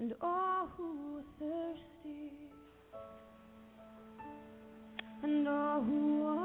And all who are thirsty, and all who are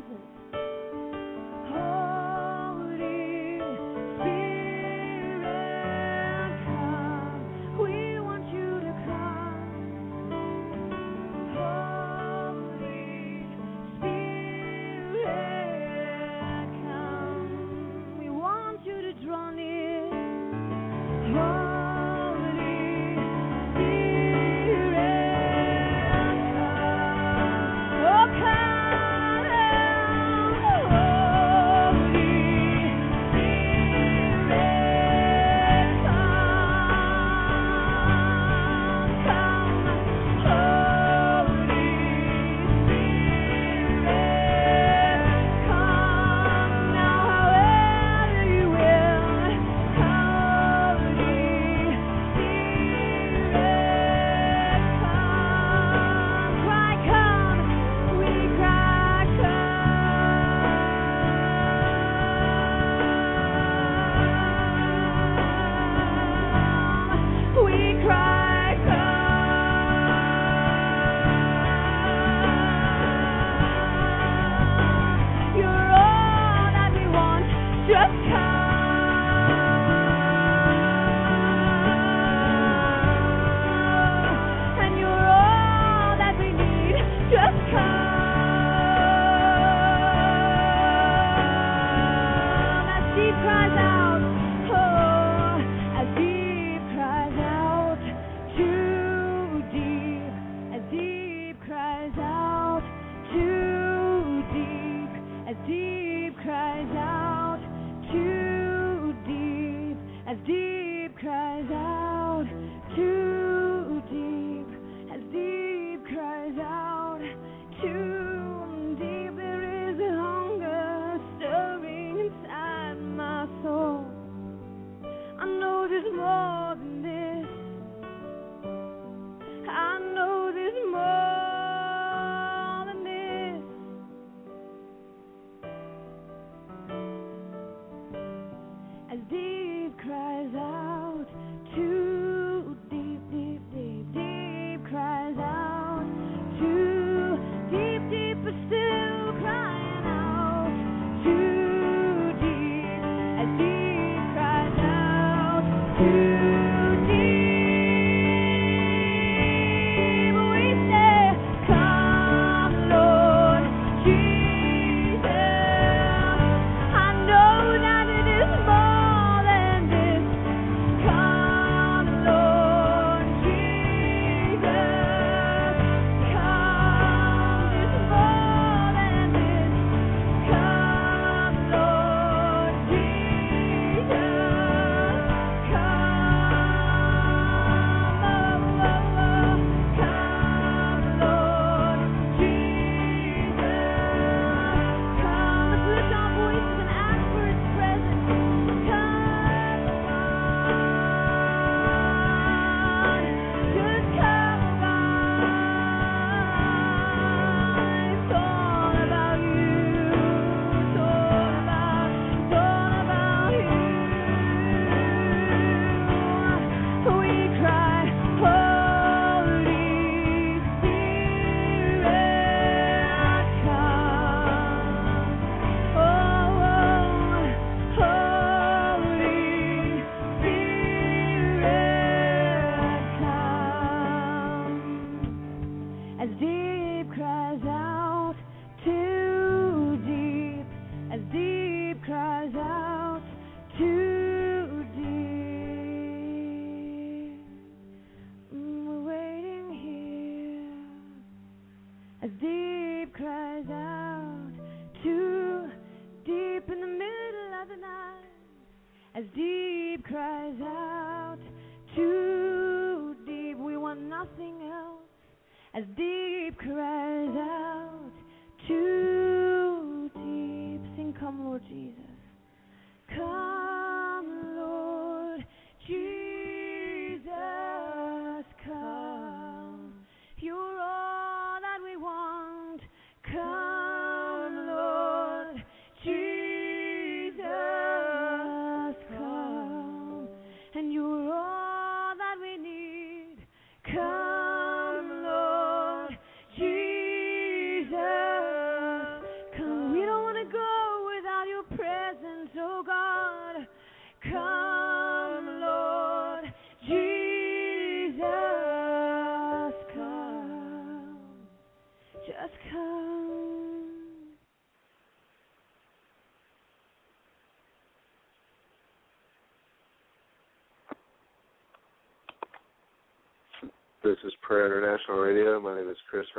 presence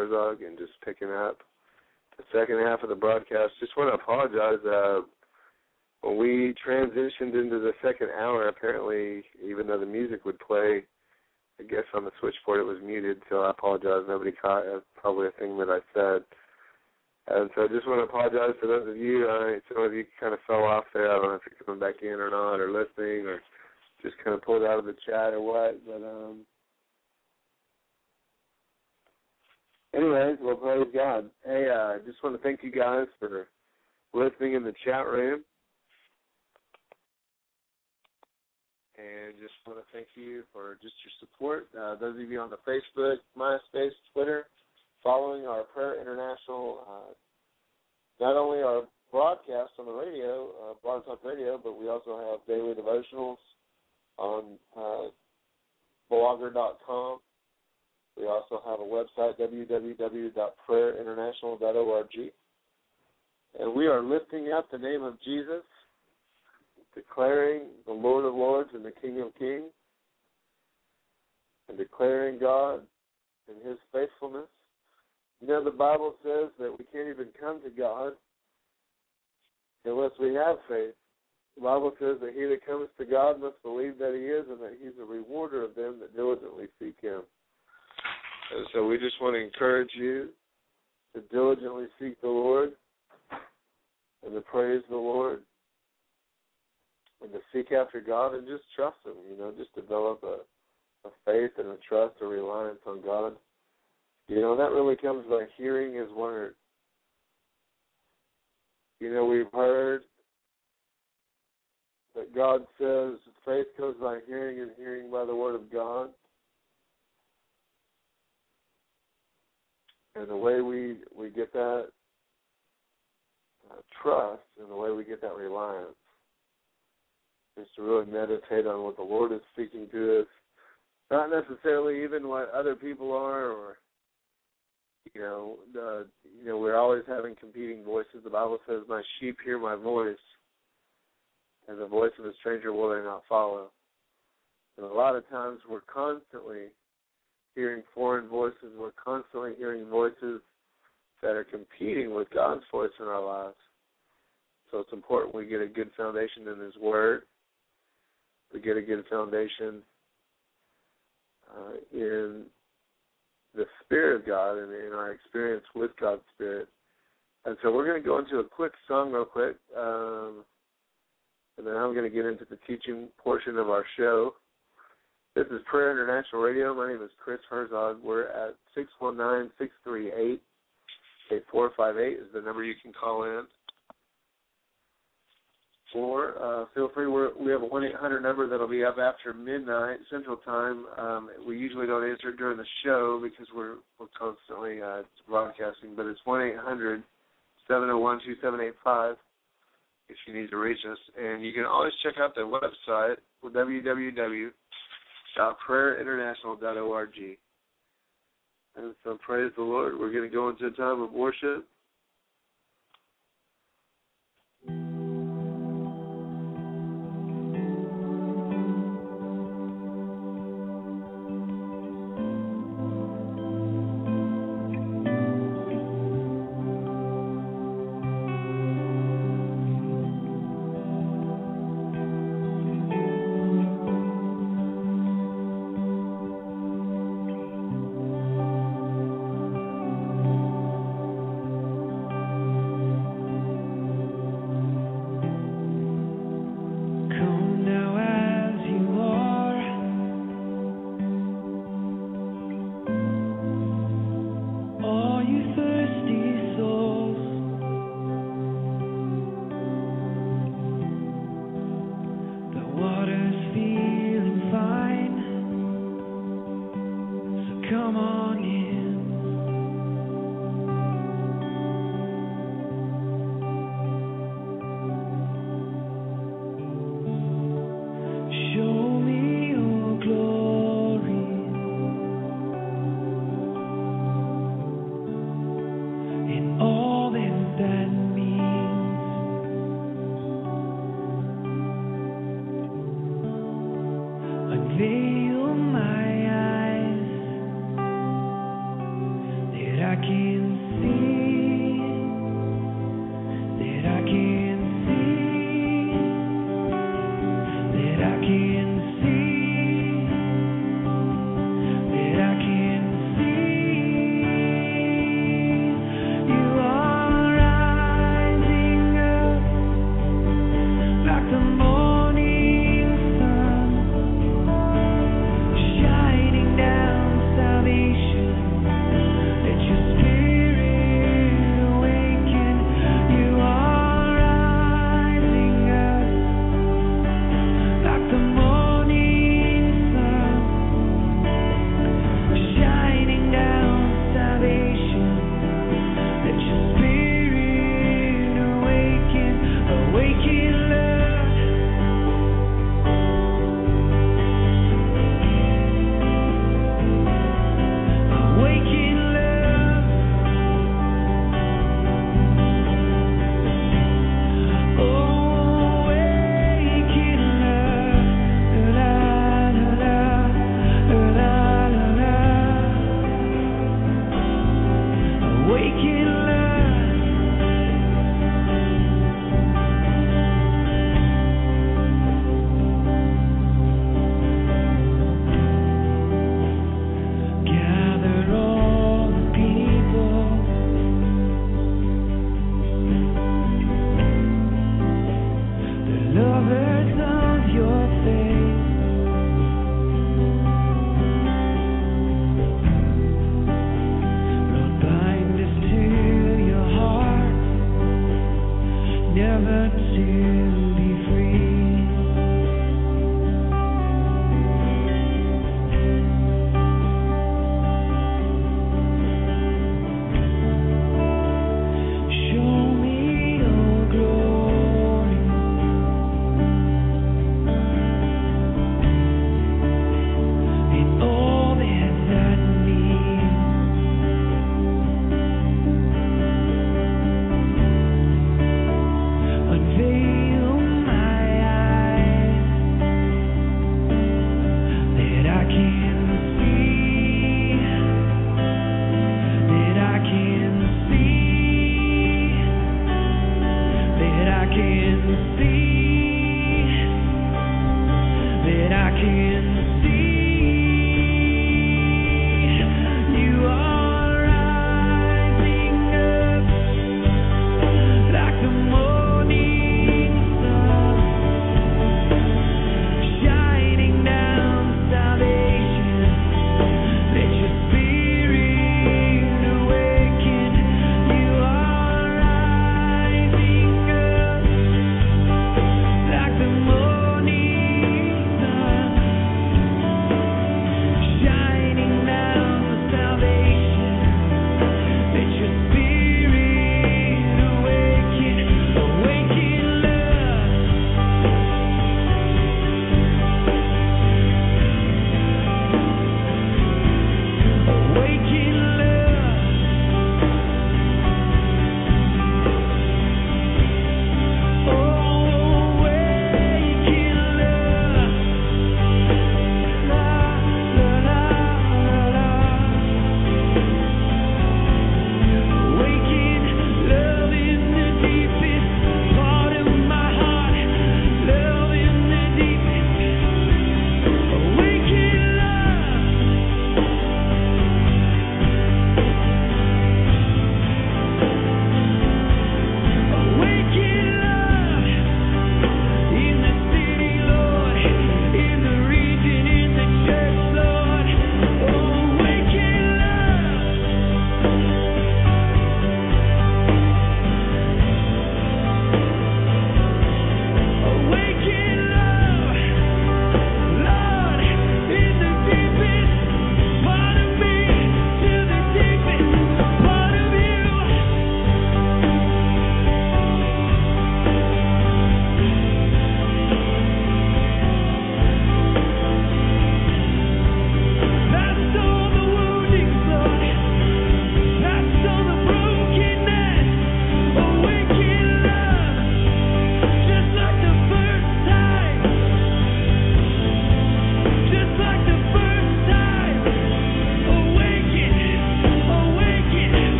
Herzog, and just picking up the second half of the broadcast. Just want to apologize. Uh, when we transitioned into the second hour, apparently, even though the music would play, I guess on the switchboard it was muted. So I apologize. Nobody caught uh, probably a thing that I said. And so I just want to apologize to those of you. Uh, some of you kind of fell off there. I don't know if you're coming back in or not, or listening, or just kind of pulled out of the chat or what. But um, anyways, well, praise God. Hey, uh, just want to thank you guys for listening in the chat room. And just want to thank you for just your support. Uh, those of you on the Facebook, MySpace, Twitter, following our Prayer International, uh, not only our broadcast on the radio, uh, Blog Talk Radio, but we also have daily devotionals on uh, blogger.com. We also have a website, www.prayerinternational.org. And we are lifting up the name of Jesus, declaring the Lord of Lords and the King of Kings, and declaring God and His faithfulness. You know, the Bible says that we can't even come to God unless we have faith. The Bible says that he that comes to God must believe that He is and that He's a rewarder of them that diligently seek Him. And so we just want to encourage you to diligently seek the Lord and to praise the Lord and to seek after God and just trust Him. You know, just develop a, a faith and a trust, a reliance on God. You know, that really comes by hearing His Word. You know, we've heard that God says faith comes by hearing and hearing by the Word of God. And the way we, we get that uh, trust and the way we get that reliance is to really meditate on what the Lord is speaking to us, not necessarily even what other people are or you know, the you know, we're always having competing voices. The Bible says, My sheep hear my voice and the voice of a stranger will they not follow. And a lot of times we're constantly hearing foreign voices, we're constantly hearing voices that are competing with God's voice in our lives. So it's important we get a good foundation in His Word. We get a good foundation uh, in the Spirit of God and in our experience with God's Spirit. And so we're going to go into a quick song real quick. Um, and then I'm going to get into the teaching portion of our show. This is Prayer International Radio. My name is Chris Herzog. We're at 619 638 8458 is the number you can call in. Or uh, feel free, we're, we have a 1 800 number that'll be up after midnight Central Time. Um, we usually don't answer it during the show because we're, we're constantly uh, broadcasting, but it's 1 800 701 2785 if you need to reach us. And you can always check out the website www.prayerinternational.org. And so praise the Lord. We're going to go into a time of worship. Come on in.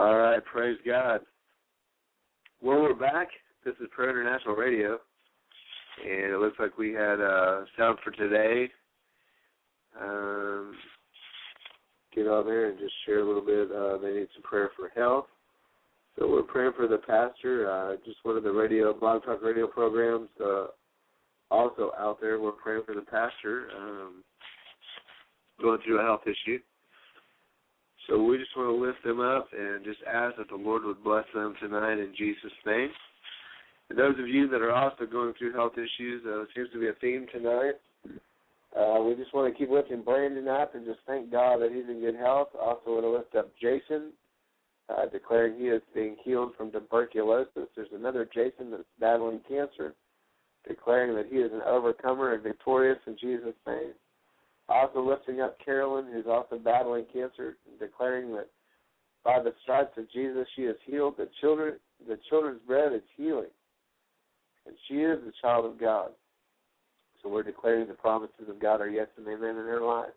All right, praise God. Well, we're back. This is Prayer International Radio, and it looks like we had uh, sound for today. Um, get on there and just share a little bit. Uh, they need some prayer for health. So we're praying for the pastor. Uh, just one of the radio, blog talk radio programs. Uh, also out there, we're praying for the pastor um, going through a health issue. So we just want to lift them up and just ask that the Lord would bless them tonight in Jesus' name. And those of you that are also going through health issues, uh, seems to be a theme tonight. Uh, we just want to keep lifting Brandon up and just thank God that he's in good health. Also want to lift up Jason, uh, declaring he is being healed from tuberculosis. There's another Jason that's battling cancer, declaring that he is an overcomer and victorious in Jesus' name. Also lifting up Carolyn, who's also battling cancer, declaring that by the stripes of Jesus she is healed. The children, the children's bread is healing, and she is the child of God. So we're declaring the promises of God are yes and amen in her life.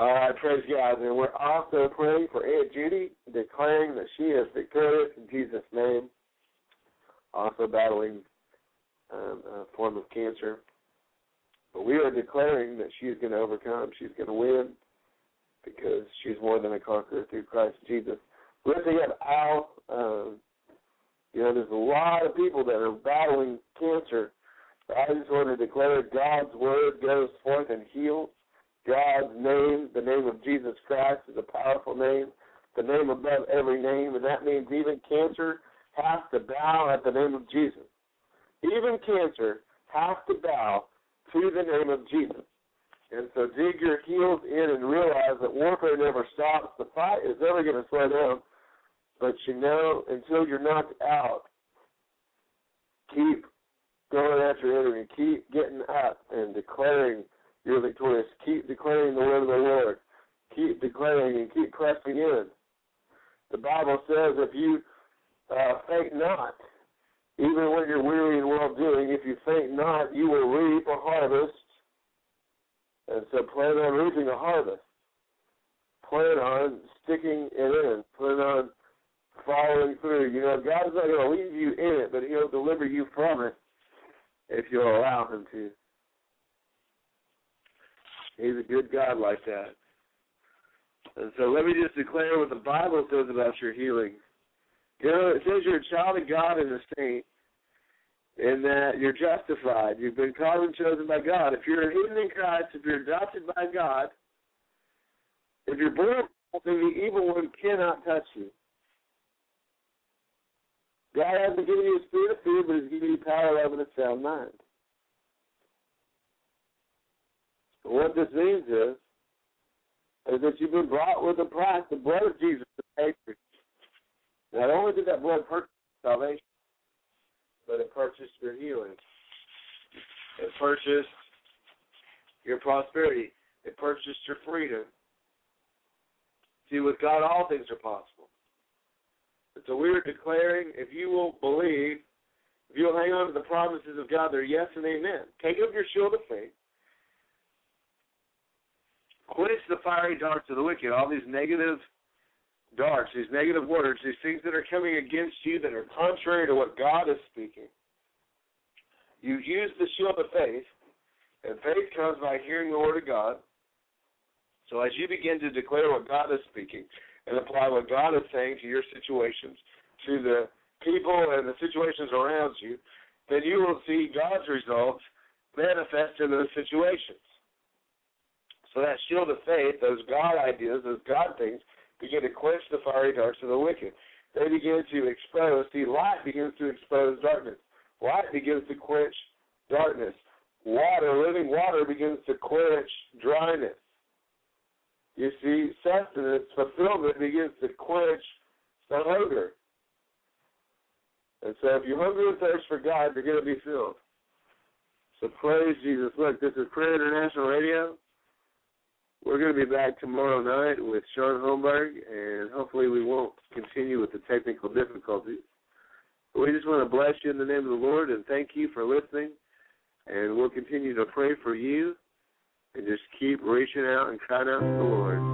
All right, praise God. And we're also praying for Aunt Judy, declaring that she is victorious in Jesus' name. Also battling um, a form of cancer. But we are declaring that she is going to overcome. She's going to win because she's more than a conqueror through Christ Jesus. Lifting up Al, um, you know, there's a lot of people that are battling cancer. But I just want to declare God's word goes forth and heals. God's name, the name of Jesus Christ, is a powerful name, the name above every name, and that means even cancer has to bow at the name of Jesus. Even cancer has to bow to the name of Jesus. And so dig your heels in and realize that warfare never stops. The fight is never going to slow down. But you know, until you're knocked out, keep going after your enemy. Keep getting up and declaring you're victorious. Keep declaring the word of the Lord. Keep declaring and keep pressing in. The Bible says if you uh, faint not, even when you're weary and well doing, if you faint not, you will reap a harvest. And so plan on reaping a harvest. Plan on sticking it in. Plan on following through. You know, God's not going to leave you in it, but He'll deliver you from it if you'll allow Him to. He's a good God like that. And so let me just declare what the Bible says about your healing. You know, it says you're a child of God and a saint, and that you're justified. You've been called and chosen by God. If you're hidden in Christ, if you're adopted by God, if you're born, then the evil one cannot touch you. God hasn't given you a spirit of fear, but He's given you power, love, and a sound mind. What this means is, is that you've been brought with a price, the blood of Jesus to pay for you. Not only did that blood purchase salvation, but it purchased your healing. It purchased your prosperity. It purchased your freedom. See, with God, all things are possible. And so we are declaring, if you will believe, if you'll hang on to the promises of God, they're yes and amen. Take up your shield of faith quench the fiery darts of the wicked, all these negative darts, these negative words, these things that are coming against you that are contrary to what God is speaking. You use the shield of faith, and faith comes by hearing the word of God. So as you begin to declare what God is speaking and apply what God is saying to your situations, to the people and the situations around you, then you will see God's results manifest in those situations. So that shield of faith, those God ideas, those God things, begin to quench the fiery darts of the wicked. They begin to expose. See, light begins to expose darkness. Light begins to quench darkness. Water, living water, begins to quench dryness. You see, sustenance, fulfillment begins to quench the hunger. And so if you hunger and thirst for God, you're going to be filled. So praise Jesus. Look, this is Prayer International Radio. We're going to be back tomorrow night with Sean Holmberg, and hopefully we won't continue with the technical difficulties. We just want to bless you in the name of the Lord and thank you for listening. And we'll continue to pray for you and just keep reaching out and crying out to the Lord.